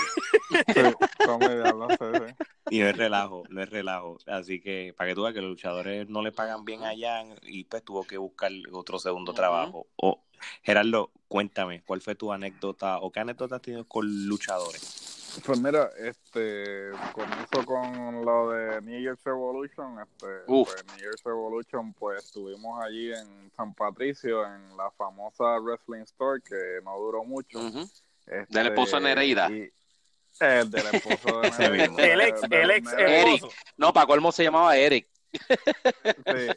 Y no es relajo, no es relajo. Así que, para que tú veas que los luchadores no le pagan bien allá y pues tuvo que buscar otro segundo trabajo. O, Gerardo, cuéntame, ¿cuál fue tu anécdota o qué anécdota has tenido con luchadores? Pues mira, este, comienzo con lo de New Year's Revolution, este, pues, New Year's Revolution, pues estuvimos allí en San Patricio, en la famosa Wrestling Store, que no duró mucho. este, del esposo de Nereida. Y, el del esposo de Nereida. el ex, el ex Eric. No, para colmo se llamaba Eric. Sí,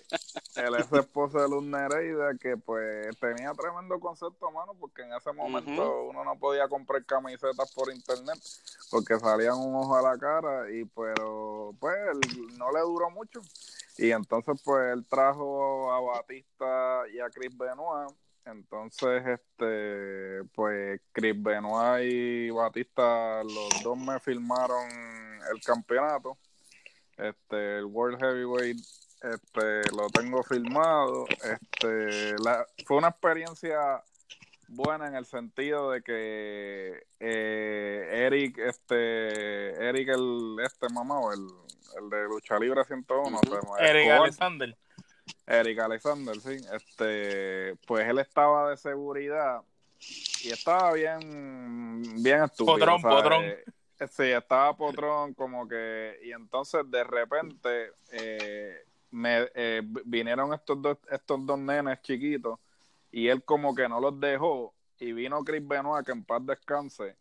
el ex esposo de Luz Nereida que pues tenía tremendo concepto, mano, porque en ese momento uno no podía comprar camisetas por internet porque salían un ojo a la cara y pero pues no le duró mucho. Y entonces pues él trajo a Batista y a Chris Benoit. Entonces este pues Chris Benoit y Batista los dos me firmaron el campeonato este, el World Heavyweight, este, lo tengo filmado. Este, la, fue una experiencia buena en el sentido de que eh, Eric, este, Eric el, este mamá, el, el de lucha libre 101, Eric Alexander. Eric Alexander, sí. Este, pues él estaba de seguridad y estaba bien, bien estúpido. Podrón, podrón. Sí, estaba Potrón como que, y entonces de repente eh, me eh, vinieron estos dos, estos dos nenes chiquitos y él como que no los dejó y vino Chris Benoit que en paz descanse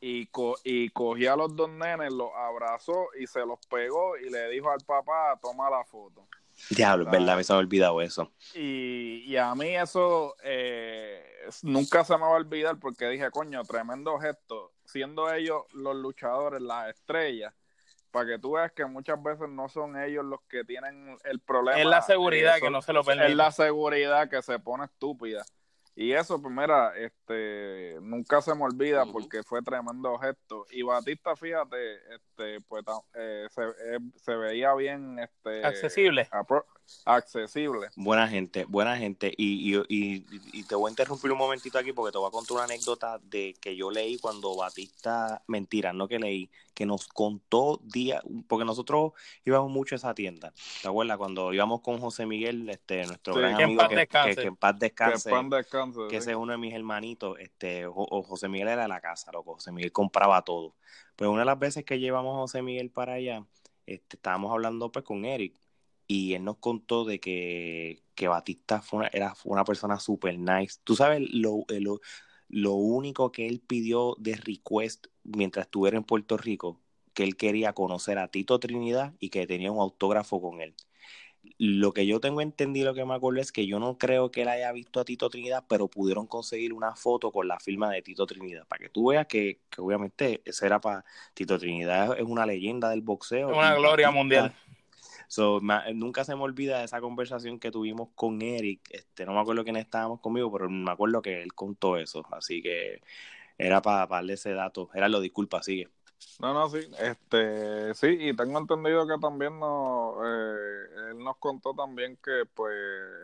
y, co y cogió a los dos nenes, los abrazó y se los pegó y le dijo al papá, toma la foto. Diablo, verdad, me se me ha olvidado eso. Y, y a mí eso eh, nunca se me va a olvidar porque dije, coño, tremendo gesto siendo ellos los luchadores, las estrellas, para que tú veas que muchas veces no son ellos los que tienen el problema. Es la seguridad que no se lo permite. Es la seguridad que se pone estúpida. Y eso, pues mira, este, nunca se me olvida porque fue tremendo gesto. Y Batista, fíjate, este, pues eh, se, eh, se, veía bien, este, accesible. Accesible. Buena gente, buena gente. Y, y, y, y, te voy a interrumpir un momentito aquí porque te voy a contar una anécdota de que yo leí cuando Batista, mentira, no que leí, que nos contó día, porque nosotros íbamos mucho a esa tienda. ¿Te acuerdas? Cuando íbamos con José Miguel, este, nuestro gran amigo, que, que, en paz descanse, que, ese es uno de mis hermanitos, este, José Miguel era de la casa, loco, José Miguel compraba todo. Pues una de las veces que llevamos a José Miguel para allá, este, estábamos hablando pues con Eric y él nos contó de que, que Batista fue una, era una persona super nice. Tú sabes lo, eh, lo, lo, único que él pidió de request mientras estuviera en Puerto Rico, que él quería conocer a Tito Trinidad y que tenía un autógrafo con él. Lo que yo tengo entendido, lo que me acuerdo es que yo no creo que él haya visto a Tito Trinidad, pero pudieron conseguir una foto con la firma de Tito Trinidad, para que tú veas que, que obviamente ese era para Tito Trinidad, es una leyenda del boxeo. Es una gloria mundial. So, nunca se me olvida esa conversación que tuvimos con Eric. Este, no me acuerdo quién estábamos conmigo, pero me acuerdo que él contó eso. Así que era para, darle ese dato. Era lo disculpa, sigue. No, no, sí, este, sí, y tengo entendido que también no, eh, él nos contó también que pues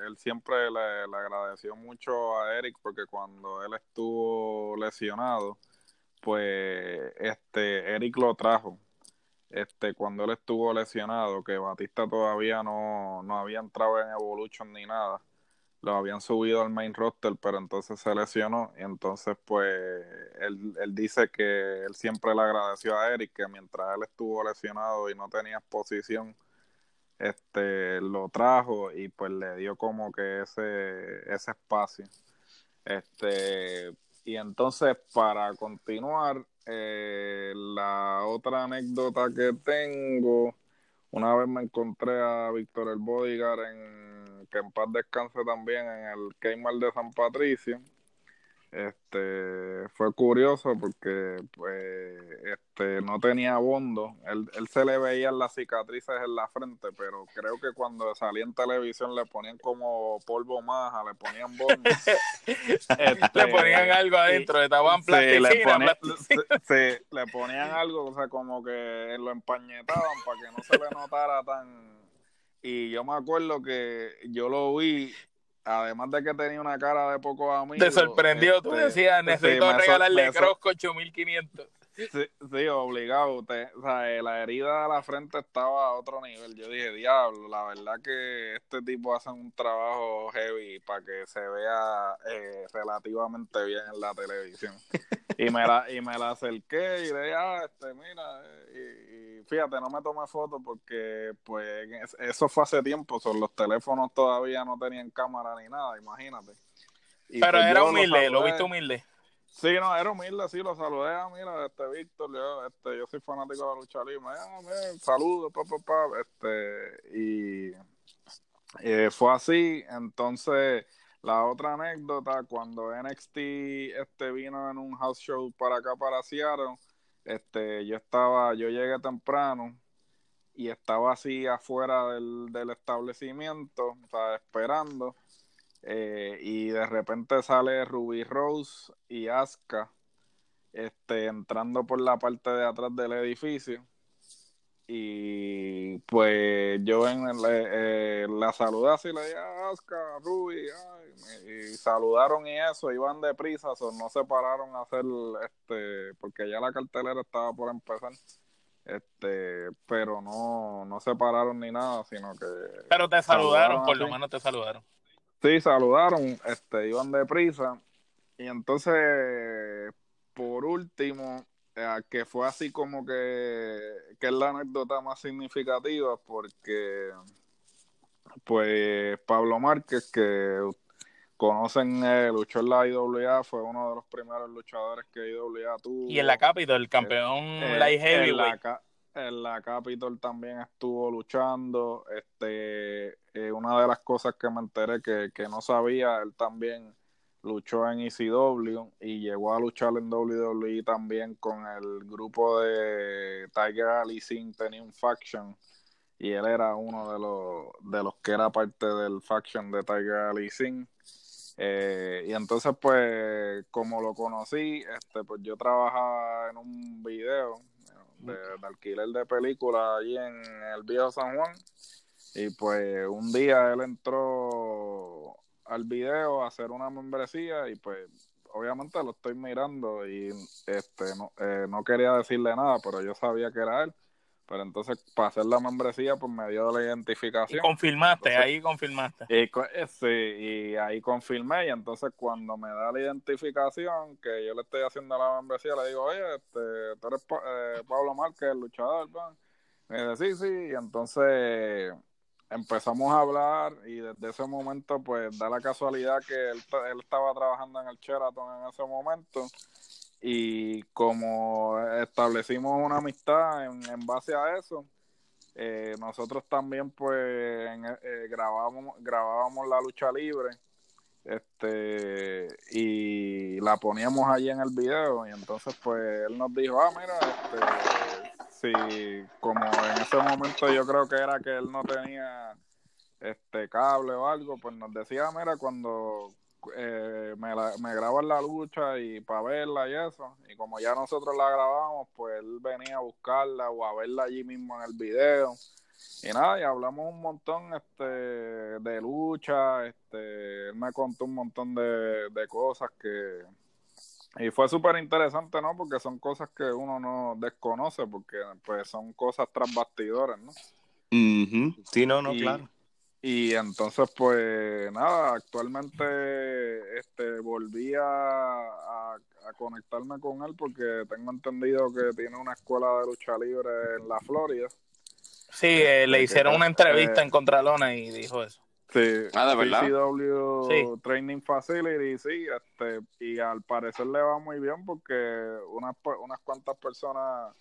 él siempre le, le, agradeció mucho a Eric porque cuando él estuvo lesionado, pues este, Eric lo trajo este, cuando él estuvo lesionado, que Batista todavía no, no había entrado en Evolution ni nada, lo habían subido al main roster, pero entonces se lesionó y entonces pues él, él dice que él siempre le agradeció a Eric que mientras él estuvo lesionado y no tenía exposición, este, lo trajo y pues le dio como que ese, ese espacio. Este, y entonces para continuar, eh, la otra anécdota que tengo, una vez me encontré a Víctor el Bodyguard en que en paz descanse también en el Kmart de San Patricio este fue curioso porque pues este no tenía bondo él, él se le veían las cicatrices en la frente pero creo que cuando salía en televisión le ponían como polvo maja le ponían bondo este, le ponían algo adentro estaban sí, le, ponían, sí, le ponían algo o sea como que lo empañetaban para que no se le notara tan. Y yo me acuerdo que yo lo vi además de que tenía una cara de poco amigo. Te sorprendió, tú este, decías, necesito regalarle Crosco 8500. Sí, sí, obligado. Usted, o sea, eh, la herida de la frente estaba a otro nivel. Yo dije, diablo, la verdad que este tipo hace un trabajo heavy para que se vea eh, relativamente bien en la televisión. y me la, y me la acerqué y le dije, ah, este, mira, y, fíjate, no me tomé fotos porque pues eso fue hace tiempo, son los teléfonos todavía no tenían cámara ni nada, imagínate. Pero pues, era humilde, lo viste humilde. Sí, no, era humilde, sí, lo saludé, ah, mira, este Víctor, yo, este, yo soy fanático de la lucha libre, ah, saludos, papá, papá, este, y eh, fue así, entonces, la otra anécdota, cuando NXT este, vino en un house show para acá, para Seattle, este, yo estaba, yo llegué temprano, y estaba así afuera del, del establecimiento, o esperando, eh, y de repente sale Ruby Rose y Asuka este, entrando por la parte de atrás del edificio. Y pues yo en eh, la saludé así, le dije, ah, Asuka, Ruby, y saludaron y eso, iban deprisa, o no se pararon a hacer, este, porque ya la cartelera estaba por empezar este pero no no se pararon ni nada sino que pero te saludaron, por lo menos te saludaron Sí, saludaron, este, iban deprisa. Y entonces, por último, eh, que fue así como que, que es la anécdota más significativa, porque pues Pablo Márquez, que conocen, eh, luchó en la IWA, fue uno de los primeros luchadores que IWA tuvo. Y en la Capitol, el campeón eh, light heavyweight en la Capitol también estuvo luchando. Este, eh, una de las cosas que me enteré que, que, no sabía, él también luchó en ECW y llegó a luchar en WWE también con el grupo de Tiger Ali Sin tenía un faction y él era uno de los de los que era parte del faction de Tiger Ali Sin. Eh, y entonces pues como lo conocí, este pues yo trabajaba en un video de, alquiler de películas allí en el viejo San Juan. Y pues un día él entró al video a hacer una membresía y pues obviamente lo estoy mirando y este no, eh, no quería decirle nada, pero yo sabía que era él. Pero entonces, para hacer la membresía, pues me dio la identificación. Y confirmaste, ahí confirmaste. Y, eh, sí, y ahí confirmé. Y entonces, cuando me da la identificación, que yo le estoy haciendo la membresía, le digo, oye, este, tú eres eh, Pablo Márquez, el luchador. Me dice, sí, sí. Y entonces empezamos a hablar y desde ese momento pues da la casualidad que él, estaba trabajando en el Sheraton en ese momento y como establecimos una amistad en, base a eso eh, nosotros también pues eh, grabábamos grabábamos la lucha libre este y la poníamos allí en el video y entonces pues él nos dijo ah mira este Sí, como en ese momento yo creo que era que él no tenía este cable o algo, pues nos decía, mira, cuando eh, me, me graban la lucha y para verla y eso, y como ya nosotros la grabamos, pues él venía a buscarla o a verla allí mismo en el video. Y nada, y hablamos un montón este de lucha, este, él me contó un montón de, de cosas que, y fue súper interesante, ¿no? Porque son cosas que uno no desconoce, porque pues son cosas tras bastidores, ¿no? Sí, no, no, claro. Y entonces, pues nada, actualmente este, volví a, conectarme con él porque tengo entendido que tiene una escuela de lucha libre en la Florida. Sí, eh, le hicieron una entrevista en Contralona y dijo eso. Sí, ah, de verdad. Training Facility, sí, este, y al parecer le va muy bien porque unas, unas cuantas personas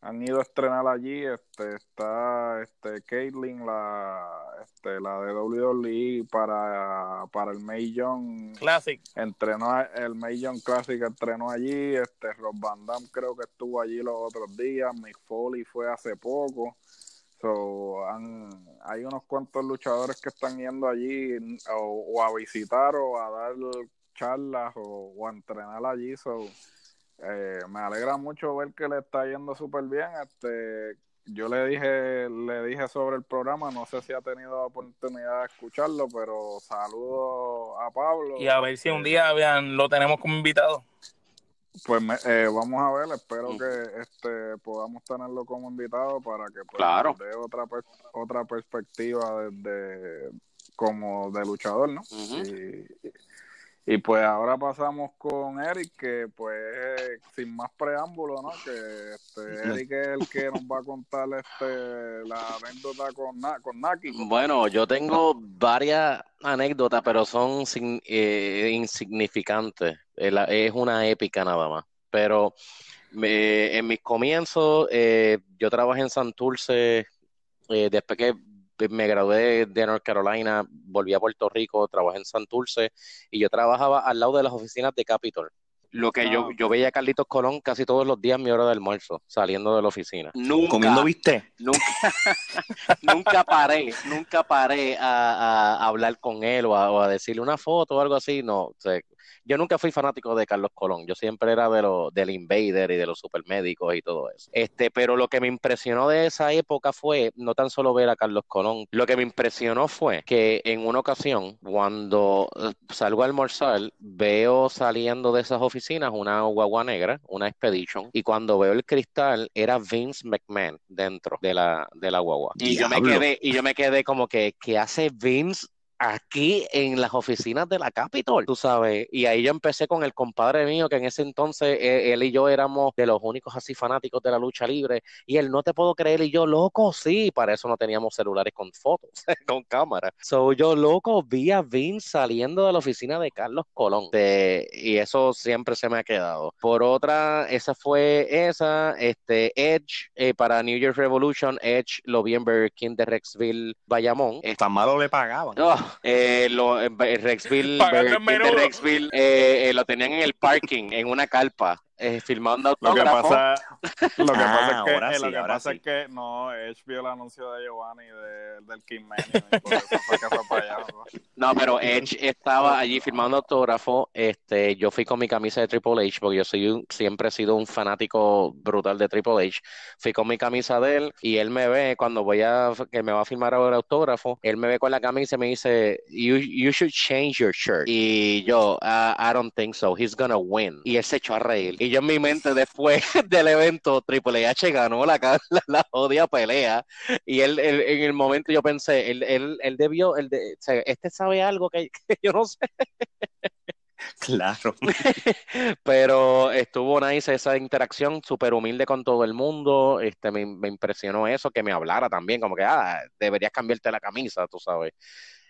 han ido a estrenar allí, este, está este Caitlyn, la, este, la de WWE para, para el May Young Classic. Entrenó, el May Young Classic entrenó allí, este, Rob Van Damme creo que estuvo allí los otros días, Mick Foley fue hace poco. So, hay unos cuantos luchadores que están yendo allí o, a visitar o a dar charlas o, a entrenar allí. So, eh, me alegra mucho ver que le está yendo súper bien. Este, yo le dije, le dije sobre el programa, no sé si ha tenido oportunidad de escucharlo, pero saludo a Pablo. Y a ver si un día vean, lo tenemos como invitado. Pues eh, vamos a ver, espero que este podamos tenerlo como invitado para que pues, dé otra otra perspectiva de, como de luchador, ¿no? y, pues ahora pasamos con Eric, que pues sin más preámbulo, ¿no? Que este, Eric es el que nos va a contar este la anécdota con, con Naki. Bueno, yo tengo varias anécdotas, pero son eh, insignificantes es una épica nada más. Pero en mis comienzos, eh, yo trabajé en Santurce, eh, después que me gradué de North Carolina, volví a Puerto Rico, trabajé en Santurce y yo trabajaba al lado de las oficinas de Capitol. Lo que yo, ah, yo veía a Carlitos Colón casi todos los días mi hora de almuerzo, saliendo de la oficina. Nunca, ¿Comiendo viste? Nunca, nunca paré, nunca paré a, hablar con él o a, decirle una foto o algo así. No, o yo nunca fui fanático de Carlos Colón, yo siempre era de lo, del Invader y de los supermédicos y todo eso. Este, pero lo que me impresionó de esa época fue no tan solo ver a Carlos Colón, lo que me impresionó fue que en una ocasión, cuando eh, salgo a almorzar, veo saliendo de esas oficinas una guagua negra, una Expedition, y cuando veo el cristal era Vince McMahon dentro de la, de la guagua. Y yo me quedé, y yo me quedé como que, ¿qué hace Vince aquí en las oficinas de la Capitol, tú sabes. Y ahí yo empecé con el compadre mío, que en ese entonces eh, él y yo éramos de los únicos así fanáticos de la lucha libre. Y él, no te puedo creer, y yo, loco, sí, para eso no teníamos celulares con fotos, con cámara. So yo, loco, vi a Vince saliendo de la oficina de Carlos Colón. y eso siempre se me ha quedado. Por otra, esa fue esa, este, Edge, eh, para New Year's Revolution, Edge lo vi en Burger King de Rexville, Bayamón. Tan malo le pagaban. Oh, eh, lo, en Rexville, Rexville eh, eh, lo tenían en el parking, en una calpa, eh, filmando Lo que pasa, Lo que Ah, pasa, es que, eh, lo que, pasa sí. es que no, Edge vio el anuncio de Giovanni de, del King. ¿no? No, pero Edge estaba allí firmando autógrafo. Este, yo fui con mi camisa de Triple H porque yo soy un- siempre he sido un fanático brutal de Triple H. Fui con mi camisa de él y él me ve cuando voy a que me va a firmar ahora el autógrafo. Él me ve con la camisa y me dice, "You, you should change your shirt." Y yo, "Ah, I don't think so. He's gonna win. Y él se echó a reír. Y yo en mi mente después del evento Triple H ganó la, la, la odia pelea. Y él, él- en el momento yo pensé, él, él, él debió, él de- o sea, este sabe algo que, que yo no sé, Claro. pero estuvo nice esa interacción, súper humilde con todo el mundo, este, me, me impresionó eso, que me hablara también, como que, ah, deberías cambiarte la camisa, tú sabes.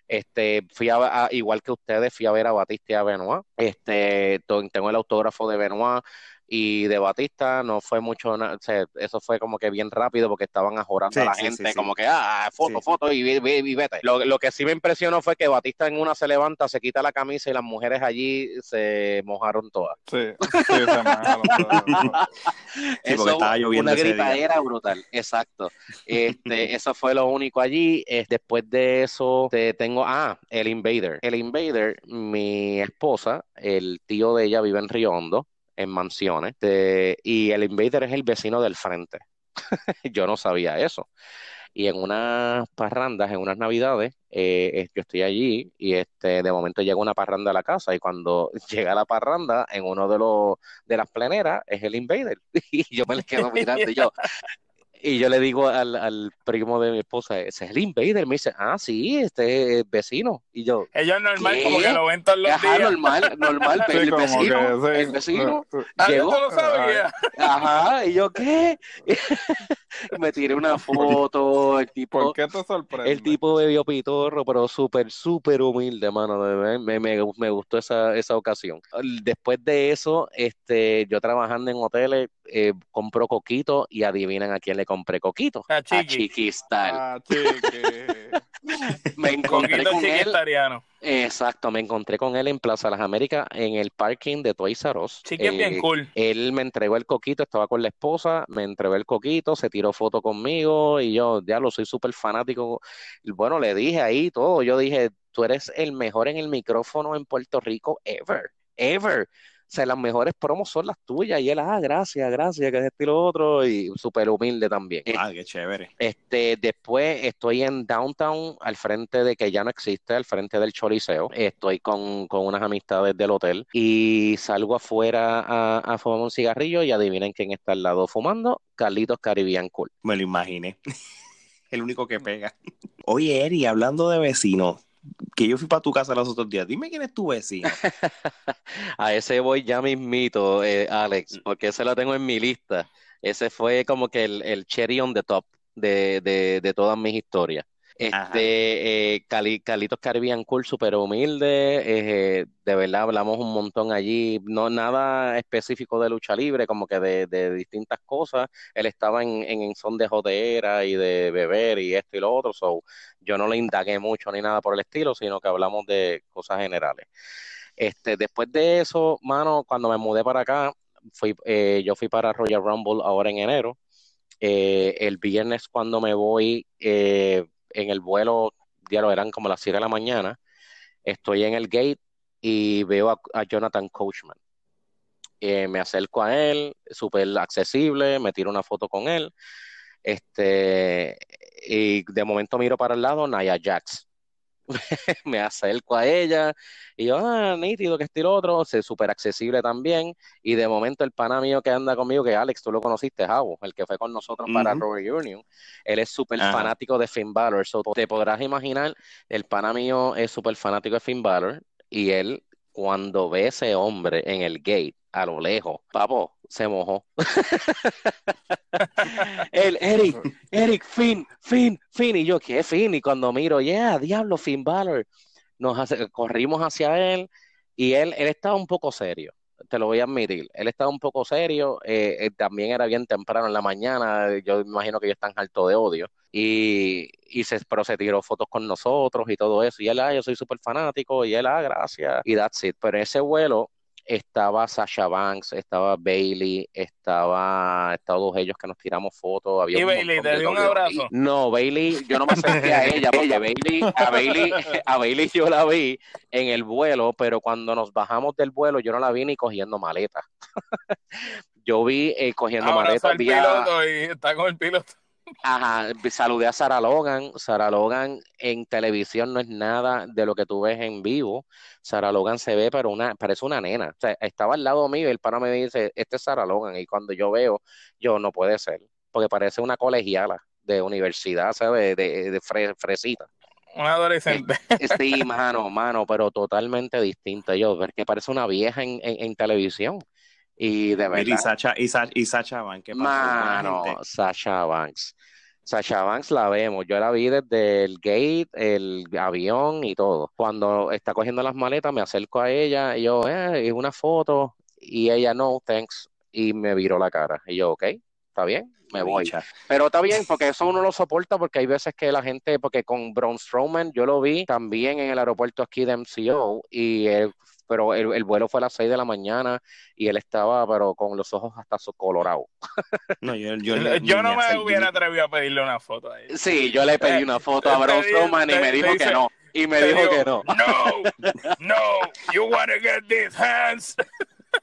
Este, fui a, a- igual que ustedes, fui a ver a Batista y a Benoit. Este, tengo el autógrafo de Benoit y de Batista, no fue mucho, o sea, eso fue como que bien rápido porque estaban ajorando Sí, a la sí, gente, sí, sí. como que, ah, foto, Sí, sí. foto y, ve- ve- y vete. Lo, lo que sí me impresionó fue que Batista en una se levanta, se quita la camisa y las mujeres allí se mojaron todas. Sí, sí, se todo. Sí, Eso, porque estaba lloviendo una gritadera brutal, exacto. Este, eso fue lo único allí. Después de eso, te tengo, ah, el Invader. El Invader, mi esposa, el tío de ella vive en Río Hondo, en mansiones, y el Invader es el vecino del frente. Yo no sabía eso. Y en unas parrandas, en unas navidades, eh, yo estoy allí y este, de momento llega una parranda a la casa y cuando llega la parranda, en uno de los de las pleneras es el Invader. Y yo me le quedo mirando y yo, y yo le digo al, al primo de mi esposa, ese es el Invader. Me dice, ah, sí, este es vecino. Y yo, Ellos normal, ¿Qué? como que lo ven todos los ajá, días. normal, normal, Sí, el vecino, que, sí. el vecino Ah, yo llegó. no lo sabía. Ajá, y yo, ¿qué? Me tiré una foto, el tipo, ¿Por qué te sorprende? el tipo bebió pitorro, pero súper, súper humilde, mano. Me, me, me gustó esa, esa ocasión. Después de eso, este, yo trabajando en hoteles, eh, compro coquito y adivinan a quién le compré coquito. A A Chiqui. Chiquistal. Ah, chique. Me encontré Coquito con él. Exacto, me encontré con él en Plaza Las Américas en el parking de Toys R Us. Chiqui es bien Eh, cool. Él me entregó el coquito, estaba con la esposa, me entregó el coquito, se tiró foto conmigo y yo, ya lo soy súper fanático. Bueno, le dije ahí todo, yo dije, tú eres el mejor en el micrófono en Puerto Rico ever, ever. O sea, las mejores promos son las tuyas. Y él, ah, gracias, gracias, que es esto y lo otro. Y súper humilde también. Ah, qué chévere. Este, después estoy en Downtown, al frente de que ya no existe, al frente del Choliseo. Estoy con, con unas amistades del hotel y salgo afuera a, a fumar un cigarrillo y adivinen quién está al lado fumando. Carlitos Caribbean Cool. Me lo imaginé. El único que pega. Oye, Eri, hablando de vecinos, que yo fui para tu casa los otros días. Dime quién es tu vecino. A ese voy ya mismito, eh, Alex, porque ese lo tengo en mi lista. Ese fue como que el, el cherry on the top de, de, de todas mis historias. Este, eh, Cali- Caribbean Cool, súper humilde, eh, de verdad hablamos un montón allí, no nada específico de lucha libre, como que de, distintas cosas. Él estaba en, en, en son de jodera y de beber y esto y lo otro, so yo no le indagué mucho ni nada por el estilo, sino que hablamos de cosas generales. Este, después de eso, mano, cuando me mudé para acá, fui, eh, yo fui para Royal Rumble ahora en enero. Eh, el viernes cuando me voy eh, en el vuelo, ya lo eran como las 7 de la mañana, estoy en el gate y veo a, Jonathan Coachman. Eh, me acerco a él, súper accesible, me tiro una foto con él. Este, y de momento miro para el lado, Naya Jax. me acerco a ella y yo, ah, nítido, que estilo otro, se súper accesible también. Y de momento el pana mío que anda conmigo, que Alex, tú lo conociste, Javo, el que fue con nosotros para. Robert Union, él es súper fanático de Finn Balor. So, te podrás imaginar, el pana mío es súper fanático de Finn Balor y él, cuando ve ese hombre en el gate, a lo lejos, papo, se mojó. El Eric, Eric, Finn, Finn, Finn. Y yo, ¿qué Finn? Y cuando miro, yeah, diablo, Finn Balor. Nos hace- corrimos hacia él y él, él estaba un poco serio, te lo voy a admitir. Él estaba un poco serio, eh, eh, también era bien temprano en la mañana, yo me imagino que ellos están harto de odio. Y, y se, pero se tiró fotos con nosotros y todo eso. Y él, ah, yo soy súper fanático. Y él, ah, gracias. Y that's it. Pero ese vuelo, estaba Sasha Banks, estaba Bailey, estaba, todos ellos que nos tiramos fotos. Había ¿Y Bailey te dio un abrazo? No, Bailey, yo no me acerqué a ella, porque Bailey, a Bailey, a Bailey yo la vi en el vuelo, pero cuando nos bajamos del vuelo yo no la vi ni cogiendo maleta. yo vi eh, cogiendo maleta, al piloto y está con el piloto. Ajá, saludé a Sarah Logan. Sarah Logan en televisión no es nada de lo que tú ves en vivo. Sarah Logan se ve, pero una, parece una nena. O sea, estaba al lado mío y el pana me dice, este es Sarah Logan. Y cuando yo veo, yo no puede ser, porque parece una colegiala de universidad, ¿sabes? De, de fre- fresita. Un adolescente. Sí, mano, mano, pero totalmente distinta. Yo, ver que parece una vieja en, en, en televisión. Y de Mira, y verdad. Sacha, y Sacha Van, ¿qué pasó? Mano, gente. Sasha Banks. Sasha Banks la vemos. Yo la vi desde el gate, el avión y todo. Cuando está cogiendo las maletas, me acerco a ella y yo, eh, y una foto. Y ella, no, thanks. Y me viró la cara. Y yo, ok, está bien, me voy. Bicha. Pero está bien, porque eso uno lo soporta, porque hay veces que la gente, porque con Braun Strowman yo lo vi también en el aeropuerto aquí de MCO, y él- pero el, el vuelo fue a las 6 de la mañana y él estaba, pero con los ojos hasta colorados. No, yo, yo, Yo, ni no me hubiera atrevido a pedirle una foto a ella. Sí, yo le pedí una foto a Braun Strowman y me dijo dice- que no. Y me dijo que no. No, no, you wanna get these hands.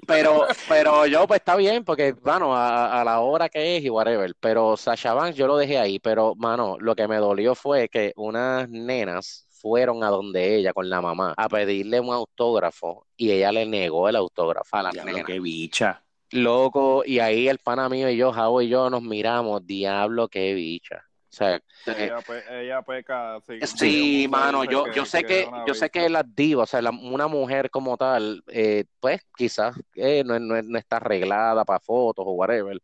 Pero, pero yo, pues está bien, porque, bueno, a, a la hora que es y whatever. Pero Sasha Banks yo lo dejé ahí. Pero, mano, lo que me dolió fue que unas nenas fueron a donde ella con la mamá a pedirle un autógrafo y ella le negó el autógrafo a la Diablo, nena. qué bicha. Loco, y ahí el pana mío y yo, Javo y yo, nos miramos, diablo, qué bicha. O sea, eh, Ella, pe- ella peca. Sí, mano, yo, yo sé que, es una yo sé que las divas, o sea, la- una mujer como tal, eh, pues quizás eh, no, no- no está arreglada para fotos o whatever,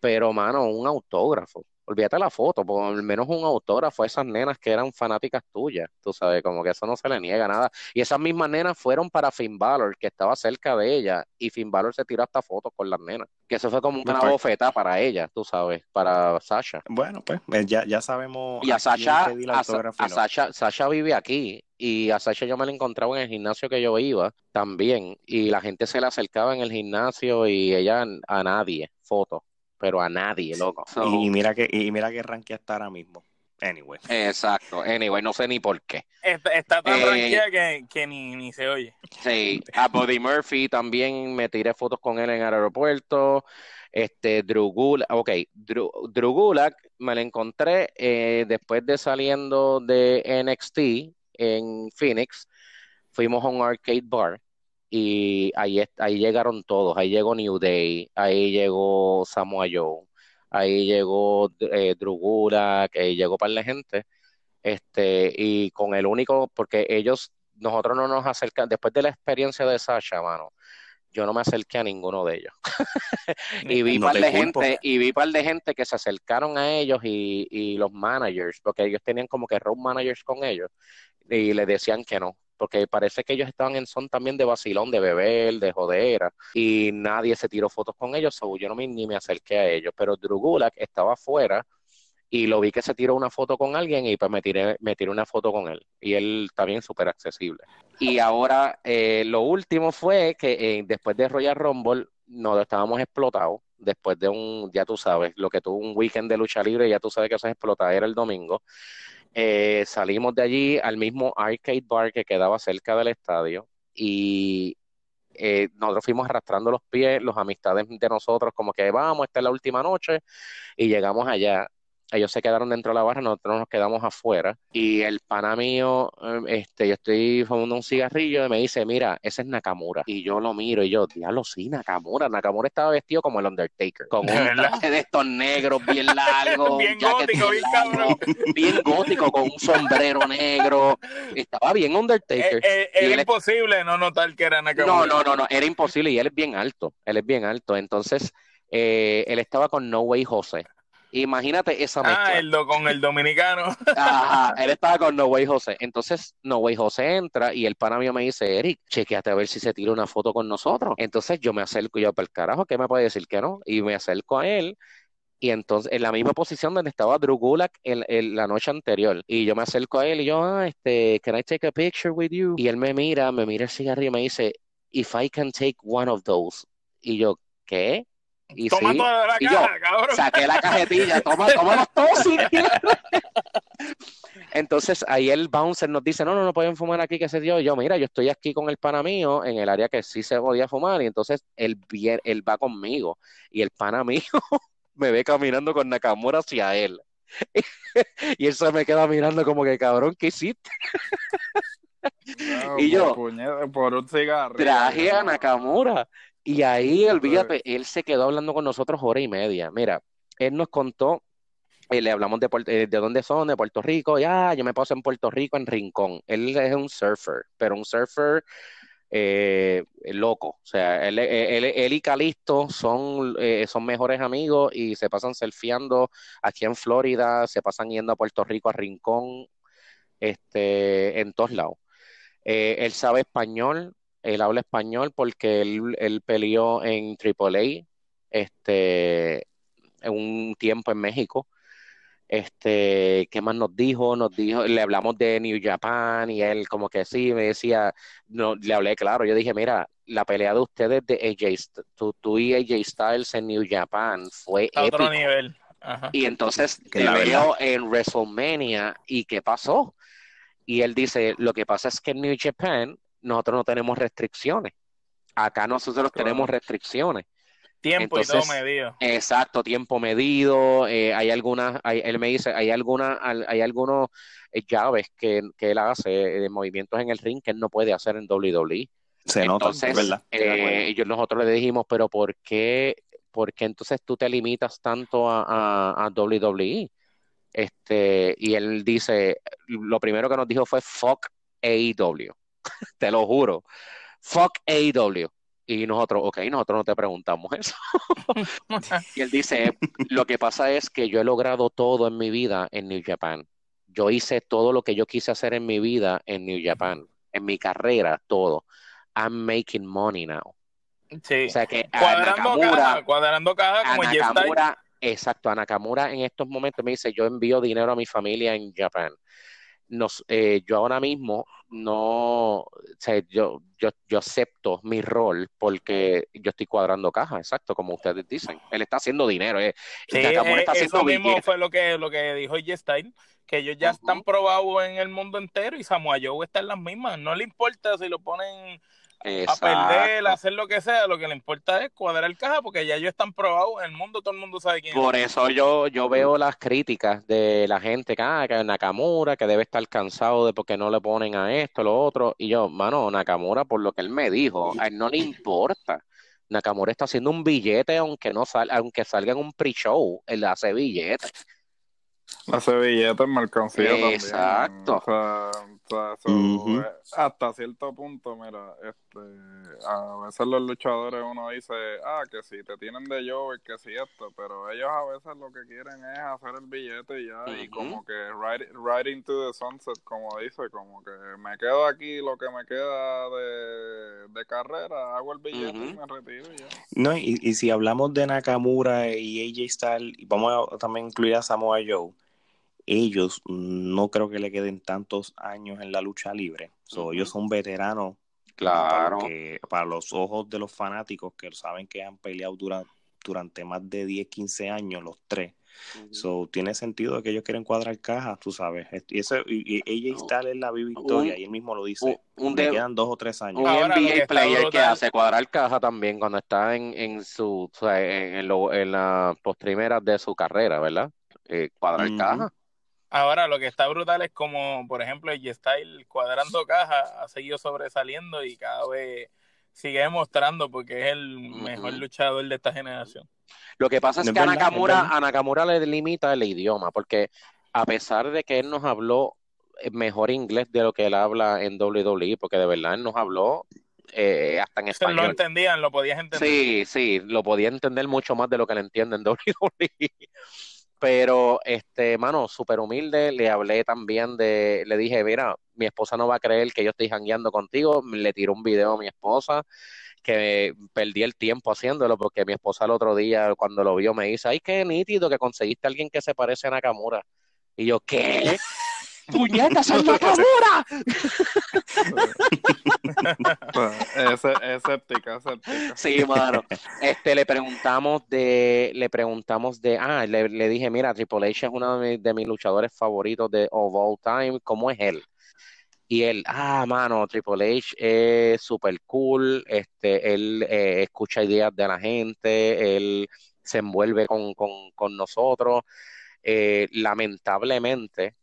pero mano, un autógrafo. Olvídate la foto, por al menos un autógrafo a esas nenas que eran fanáticas tuyas, tú sabes, como que eso no se le niega nada. Y esas mismas nenas fueron para Finn Balor, que estaba cerca de ella, y Finn Balor se tiró hasta fotos con las nenas, que eso fue como una Perfecto. bofeta para ella, tú sabes, para Sasha. Bueno, pues eh, ya, ya sabemos Y a Sasha, a. Sasha, Sasha vive aquí y a Sasha yo me la encontraba en el gimnasio que yo iba también y la gente se le acercaba en el gimnasio y ella a nadie, fotos, pero a nadie, loco. So, Y, y mira que, y mira que ranquea está ahora mismo. Anyway. exacto, anyway, no sé ni por qué. Está, está tan Eh, tranquila que, que ni, ni se oye. Sí, a Buddy Murphy también me tiré fotos con él en el aeropuerto. Este, Drew Gulak, ok, Drew, Drew Gulak me lo encontré eh, después de saliendo de NXT en Phoenix. Fuimos a un arcade bar y ahí, ahí llegaron todos. Ahí llegó New Day, ahí llegó Samoa Joe, ahí llegó eh, Drew Gulak, ahí llegó par de gente. Este, y con el único, porque ellos, nosotros no nos acercamos, después de la experiencia de Sasha, mano, yo no me acerqué a ninguno de ellos. y vi No par de culpo. gente, y vi par de gente que se acercaron a ellos y, y los managers, porque ellos tenían como que road managers con ellos, y les decían que no. Porque parece que ellos estaban en son también de vacilón, de beber, de jodera, y nadie se tiró fotos con ellos, so yo no ni me acerqué a ellos. Pero Drew Gulak estaba afuera y lo vi que se tiró una foto con alguien y pues me tiré, me tiré una foto con él. Y él también súper accesible. Y ahora eh, lo último fue que eh, después de Royal Rumble nos estábamos explotados. Después de un, ya tú sabes, lo que tuvo un weekend de lucha libre, ya tú sabes que eso es explotar, era el domingo. Eh, salimos de allí al mismo arcade bar que quedaba cerca del estadio y eh, nosotros fuimos arrastrando los pies, los amistades de nosotros, como que vamos, esta es la última noche, y llegamos allá. Ellos se quedaron dentro de la barra, nosotros nos quedamos afuera. Y el pana mío, eh, este, yo estoy fumando un cigarrillo y me dice, mira, ese es Nakamura. Y yo lo miro y yo, diablo, sí, Nakamura. Nakamura estaba vestido como el Undertaker, con ¿De un traje de estos negros bien largos, Bien gótico, bien largo, cabrón. bien gótico, con un sombrero negro. Estaba bien Eh, Undertaker. eh, Y era él- imposible no notar que era No, Nakamura. no, no, no, era imposible y él es bien alto, él es bien alto. Entonces, eh, él estaba con No Way José. Imagínate esa mezcla. Ah, el do, con el dominicano. Ajá, él estaba con No Way José. Entonces, No Way José entra y el pana mío me dice, Eric, chequeate a ver si se tira una foto con nosotros. Entonces yo me acerco, yo, para el carajo, ¿qué me puede decir que no? Y me acerco a él. Y entonces, en la misma posición donde estaba Drew Gulak en, en la noche anterior. Y yo me acerco a él y yo, ah, este, can I take a picture with you? Y él me mira, me mira el cigarrillo y me dice, if I can take one of those. Y yo, ¿qué? Y Toma sí, toda la y caja, yo, cabrón. saqué la cajetilla, toma, toma los todos. si. Entonces ahí el bouncer nos dice, no, no, no pueden fumar aquí, qué sé yo. Y yo, mira, yo estoy aquí con el pana mío en el área que sí se podía fumar y entonces él, él va conmigo y el pana mío me ve caminando con Nakamura hacia él. Y él se me queda mirando como que, cabrón, ¿qué hiciste? No, Y yo, por un cigarro. Traje a Nakamura. Y ahí, olvídate, él se quedó hablando con nosotros hora y media. Mira, él nos contó, eh, le hablamos de, eh, de dónde son, de Puerto Rico. Ya, yo me paso en Puerto Rico, en Rincón. Él es un surfer, pero un surfer eh, loco. O sea, él, él- él y Calixto son, eh, son mejores amigos y se pasan surfeando aquí en Florida, se pasan yendo a Puerto Rico, a Rincón, este, en todos lados. Eh, él sabe español, él habla español porque él, él peleó en AAA este, en un tiempo en México. Este, ¿qué más nos dijo? Nos dijo, le hablamos de New Japan y él como que sí, me decía, no, le hablé claro, yo dije, mira, la pelea de ustedes de AJ, tú, tú y AJ Styles en New Japan fue A otro nivel. Ajá. Y entonces Que te la veo en WrestleMania y ¿qué pasó? Y él dice, lo que pasa es que en New Japan nosotros no tenemos restricciones. Acá nosotros Claro. tenemos restricciones. Tiempo y todo medido. Exacto, tiempo medido. eh, hay algunas, hay- él me dice, hay algunas, al- hay algunos eh, llaves que, que él hace eh, de movimientos en el ring que él no puede hacer en WWE. Se nota, Entonces, es verdad. Eh, y yo- nosotros le dijimos, pero ¿por qué, por qué entonces tú te limitas tanto a, a, a WWE? Este, y él dice, lo primero que nos dijo fue fuck AEW, te lo juro, fuck AEW. Y nosotros, ok, nosotros no te preguntamos eso. Y él dice, lo que pasa es que yo he logrado todo en mi vida en New Japan. Yo hice todo lo que yo quise hacer en mi vida en New Japan, en mi carrera, todo. I'm making money now. Sí. O sea que Cuadrando caja, cuadrando caja a como Jeff. Nakamura, exacto, a Nakamura en estos momentos me dice, yo envío dinero a mi familia en Japan. Nos, eh, yo ahora mismo no, o sea, yo, yo, yo acepto mi rol porque yo estoy cuadrando caja, exacto, como ustedes dicen. Él está haciendo dinero, eh. Sí, Nakamura eh, está haciendo eso mismo fue lo que, lo que dijo Style, que ellos ya están probados en el mundo entero y Samoa Joe está en las mismas. No le importa si lo ponen a perder, a hacer lo que sea, lo que le importa es cuadrar caja porque ya ellos están probados en el mundo, todo el mundo sabe quién Por es. eso yo, yo veo las críticas de la gente que, ah, que Nakamura, que debe estar cansado de porque no le ponen a esto, lo otro. Y yo, mano, Nakamura, por lo que él me dijo, a él no le importa. Nakamura está haciendo un billete aunque no sal, aunque salga en un pre-show, él hace billete. Hace billetes, mercancía también. Exacto. O sea, sea, eh, hasta cierto punto, mira, este, a veces los luchadores uno dice, ah, que si te tienen de Jover, que si esto, pero ellos a veces lo que quieren es hacer el billete y ya, y como que ride, ride into the sunset, como dice, como que me quedo aquí lo que me queda de, de carrera, hago el billete y me retiro y ya. No, y, y si hablamos de Nakamura y AJ Styles, y vamos a también incluir a Samoa Joe, ellos no creo que le queden tantos años en la lucha libre. So. Ellos son veteranos Claro. para, que- para los ojos de los fanáticos que saben que han peleado durante, durante más de 10, 15 años los tres. So, tiene sentido que ellos quieren cuadrar cajas, tú sabes. Y, eso, y, y AJ Styles es la victoria Un- y él mismo lo dice. Un, un de- quedan dos o tres años. un Ahora, que NBA está player que hace cuadrar caja también cuando está en, en su, o sea, en, en lo- en las postrimeras de su carrera, ¿verdad? Eh, cuadrar caja. Ahora, lo que está brutal es como, por ejemplo, J Style cuadrando caja ha seguido sobresaliendo y cada vez sigue demostrando porque es el mejor Ujú. luchador de esta generación. Lo que pasa es que a verdad, Nakamura, a Nakamura le limita el idioma, porque a pesar de que él nos habló eh, mejor inglés de lo que él habla en WWE, porque de verdad él nos habló eh, hasta en sea, lo español. entendían, lo podías entender. Sí, sí, lo podía entender mucho más de lo que le entiende en WWE. Pero, este, mano, súper humilde, le hablé también de, le dije, mira, mi esposa no va a creer que yo estoy jangueando contigo, le tiré un video a mi esposa, que perdí el tiempo haciéndolo, porque mi esposa el otro día, cuando lo vio, me dice, ay, qué nítido que conseguiste a alguien que se parece a Nakamura. Y yo, ¿qué? ¡Puñetas en Nakamura! Ese- escéptica, escéptica. Sí, mano. Este, le preguntamos de, le preguntamos de, ah, le, le dije, mira, Triple H es uno de mis, de mis luchadores favoritos de of all time, ¿cómo es él? Y él, ah, mano, Triple H es súper cool, este, él eh, escucha ideas de la gente, él se envuelve con, con, con nosotros. Eh, lamentablemente,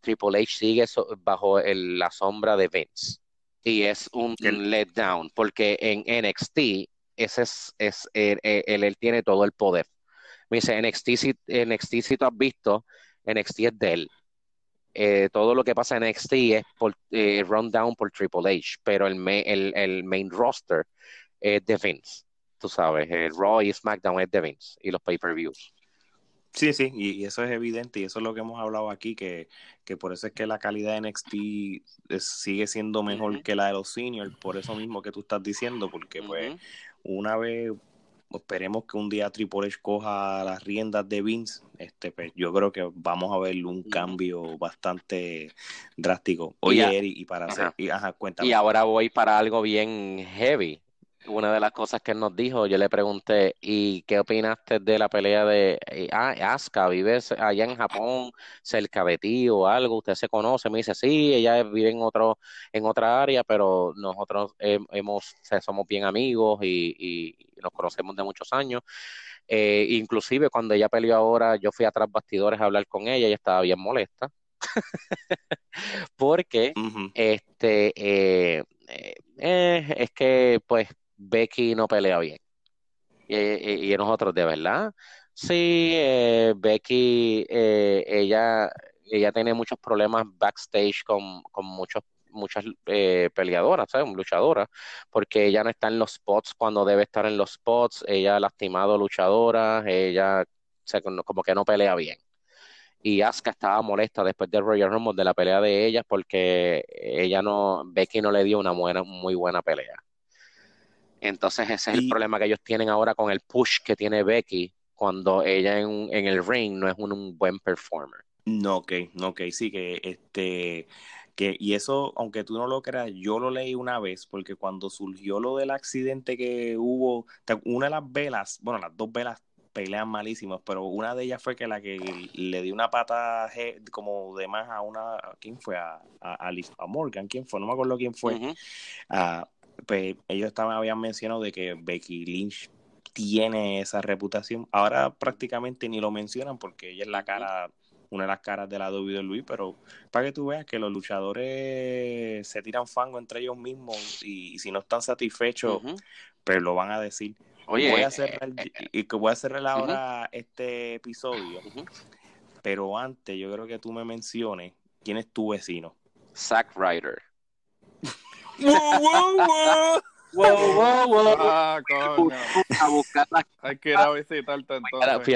Triple H sigue so- bajo el- la sombra de Vince. Y es un letdown, porque en NXT, ese es, es él, él- él tiene todo el poder. Me dice, NXT, si, NXT, si tú has visto, NXT es de él. Eh, todo lo que pasa en NXT es por, eh, rundown por Triple H, pero el, el, el main roster es de Vince. Tú sabes, el Raw y SmackDown es de Vince y los pay-per-views. Sí, sí, y, y eso es evidente y eso es lo que hemos hablado aquí, que, que por eso es que la calidad de NXT es- sigue siendo mejor que la de los seniors, por eso mismo que tú estás diciendo, porque pues una vez esperemos que un día Triple H coja las riendas de Vince, este, pues yo creo que vamos a ver un cambio bastante drástico. Y Oye, a- Eri, y para hacer, y, ajá, cuéntame. Y ahora voy para algo bien heavy. Una de las cosas que él nos dijo, yo le pregunté, ¿y qué opinaste de la pelea de eh, ah, Asuka? ¿Vives allá en Japón, cerca de ti o algo? ¿Usted se conoce? Me dice, sí, ella vive en otro, en otra área, pero nosotros hem- hemos, somos bien amigos y, y nos conocemos de muchos años. Eh, inclusive cuando ella peleó ahora, yo fui atrás bastidores a hablar con ella, ella estaba bien molesta. Porque este, eh, eh, es que pues Becky no pelea bien. Y, y- nosotros, ¿de verdad? Sí, eh, Becky, eh, ella, ella tiene muchos problemas backstage con, con muchos, muchas eh, peleadoras, ¿sabes? Luchadoras, porque ella no está en los spots cuando debe estar en los spots, ella ha lastimado luchadoras, ella como que no pelea bien. Y Asuka estaba molesta después del Royal Rumble de la pelea de ellas porque ella no, Becky no le dio una buena, muy buena pelea. Entonces ese es el Y- problema que ellos tienen ahora con el push que tiene Becky cuando ella en, en el ring no es un, un buen performer. No, ok, no, ok, sí que este que y eso, aunque tú no lo creas, yo lo leí una vez porque cuando surgió lo del accidente que hubo, una de las velas, bueno, las dos velas pelean malísimas, pero una de ellas fue que la que le dio una pata como de más a una, ¿a ¿quién fue? A, a, Morgan, ¿quién fue? No me acuerdo quién fue. Pues ellos estaban, habían mencionado de que Becky Lynch tiene esa reputación. Ahora prácticamente ni lo mencionan porque ella es la cara, una de las caras de la WWE, pero para que tú veas que los luchadores se tiran fango entre ellos mismos y, y si no están satisfechos, Ujú. pues lo van a decir. Oye, voy a eh, cerrar, y que voy a cerrar ahora este episodio, pero antes yo creo que tú me menciones quién es tu vecino. Zack Ryder. ¡Wow, wow, wow! Wow, wow, wow. Ah, coño. A buscar las Hay que ir a visitarte entonces. fui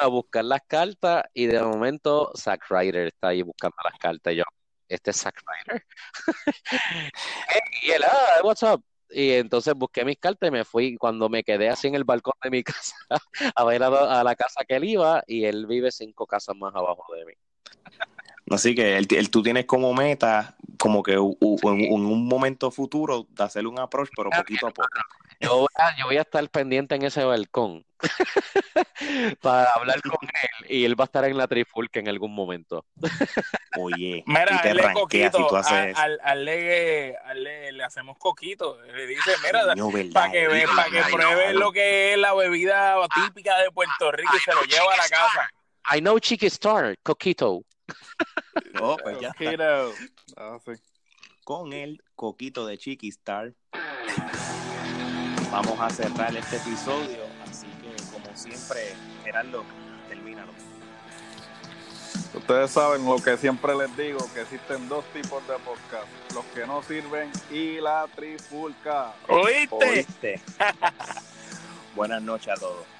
a buscar las cartas y de momento Zack Ryder está ahí buscando las cartas. Y yo, este es Zack Ryder. y él, ah, what's up? Y entonces busqué mis cartas y me fui. Cuando me quedé así en el balcón de mi casa a ver a, a la casa que él iba, y él vive cinco casas más abajo de mí. Así que el, el- tú tienes como meta, como que u- u- en, en un momento futuro, de hacerle un approach, pero poquito a poco. Yo voy a, yo voy a estar pendiente en ese balcón para hablar con él y él va a estar en la trifulca en algún momento. Oye, Mira, y te hazle ranqueas si coquito. tú haces al, al, le, al le- le hacemos coquito. Le dice, mira, Coño, ¿verdad? para que, ve, pruebe lo que es la bebida típica de Puerto Rico y se lo lleva a la casa. I know Chiqui Star, Coquito. Oh, pues ya está. Ah, sí. Con el coquito de Chiqui Star. Vamos a cerrar este episodio. Así que, como siempre, Gerardo, termínalo. Ustedes saben lo que siempre les digo, que existen dos tipos de podcast, los que no sirven y la trifulca. ¿Oíste? ¿Oíste? Buenas noches a todos.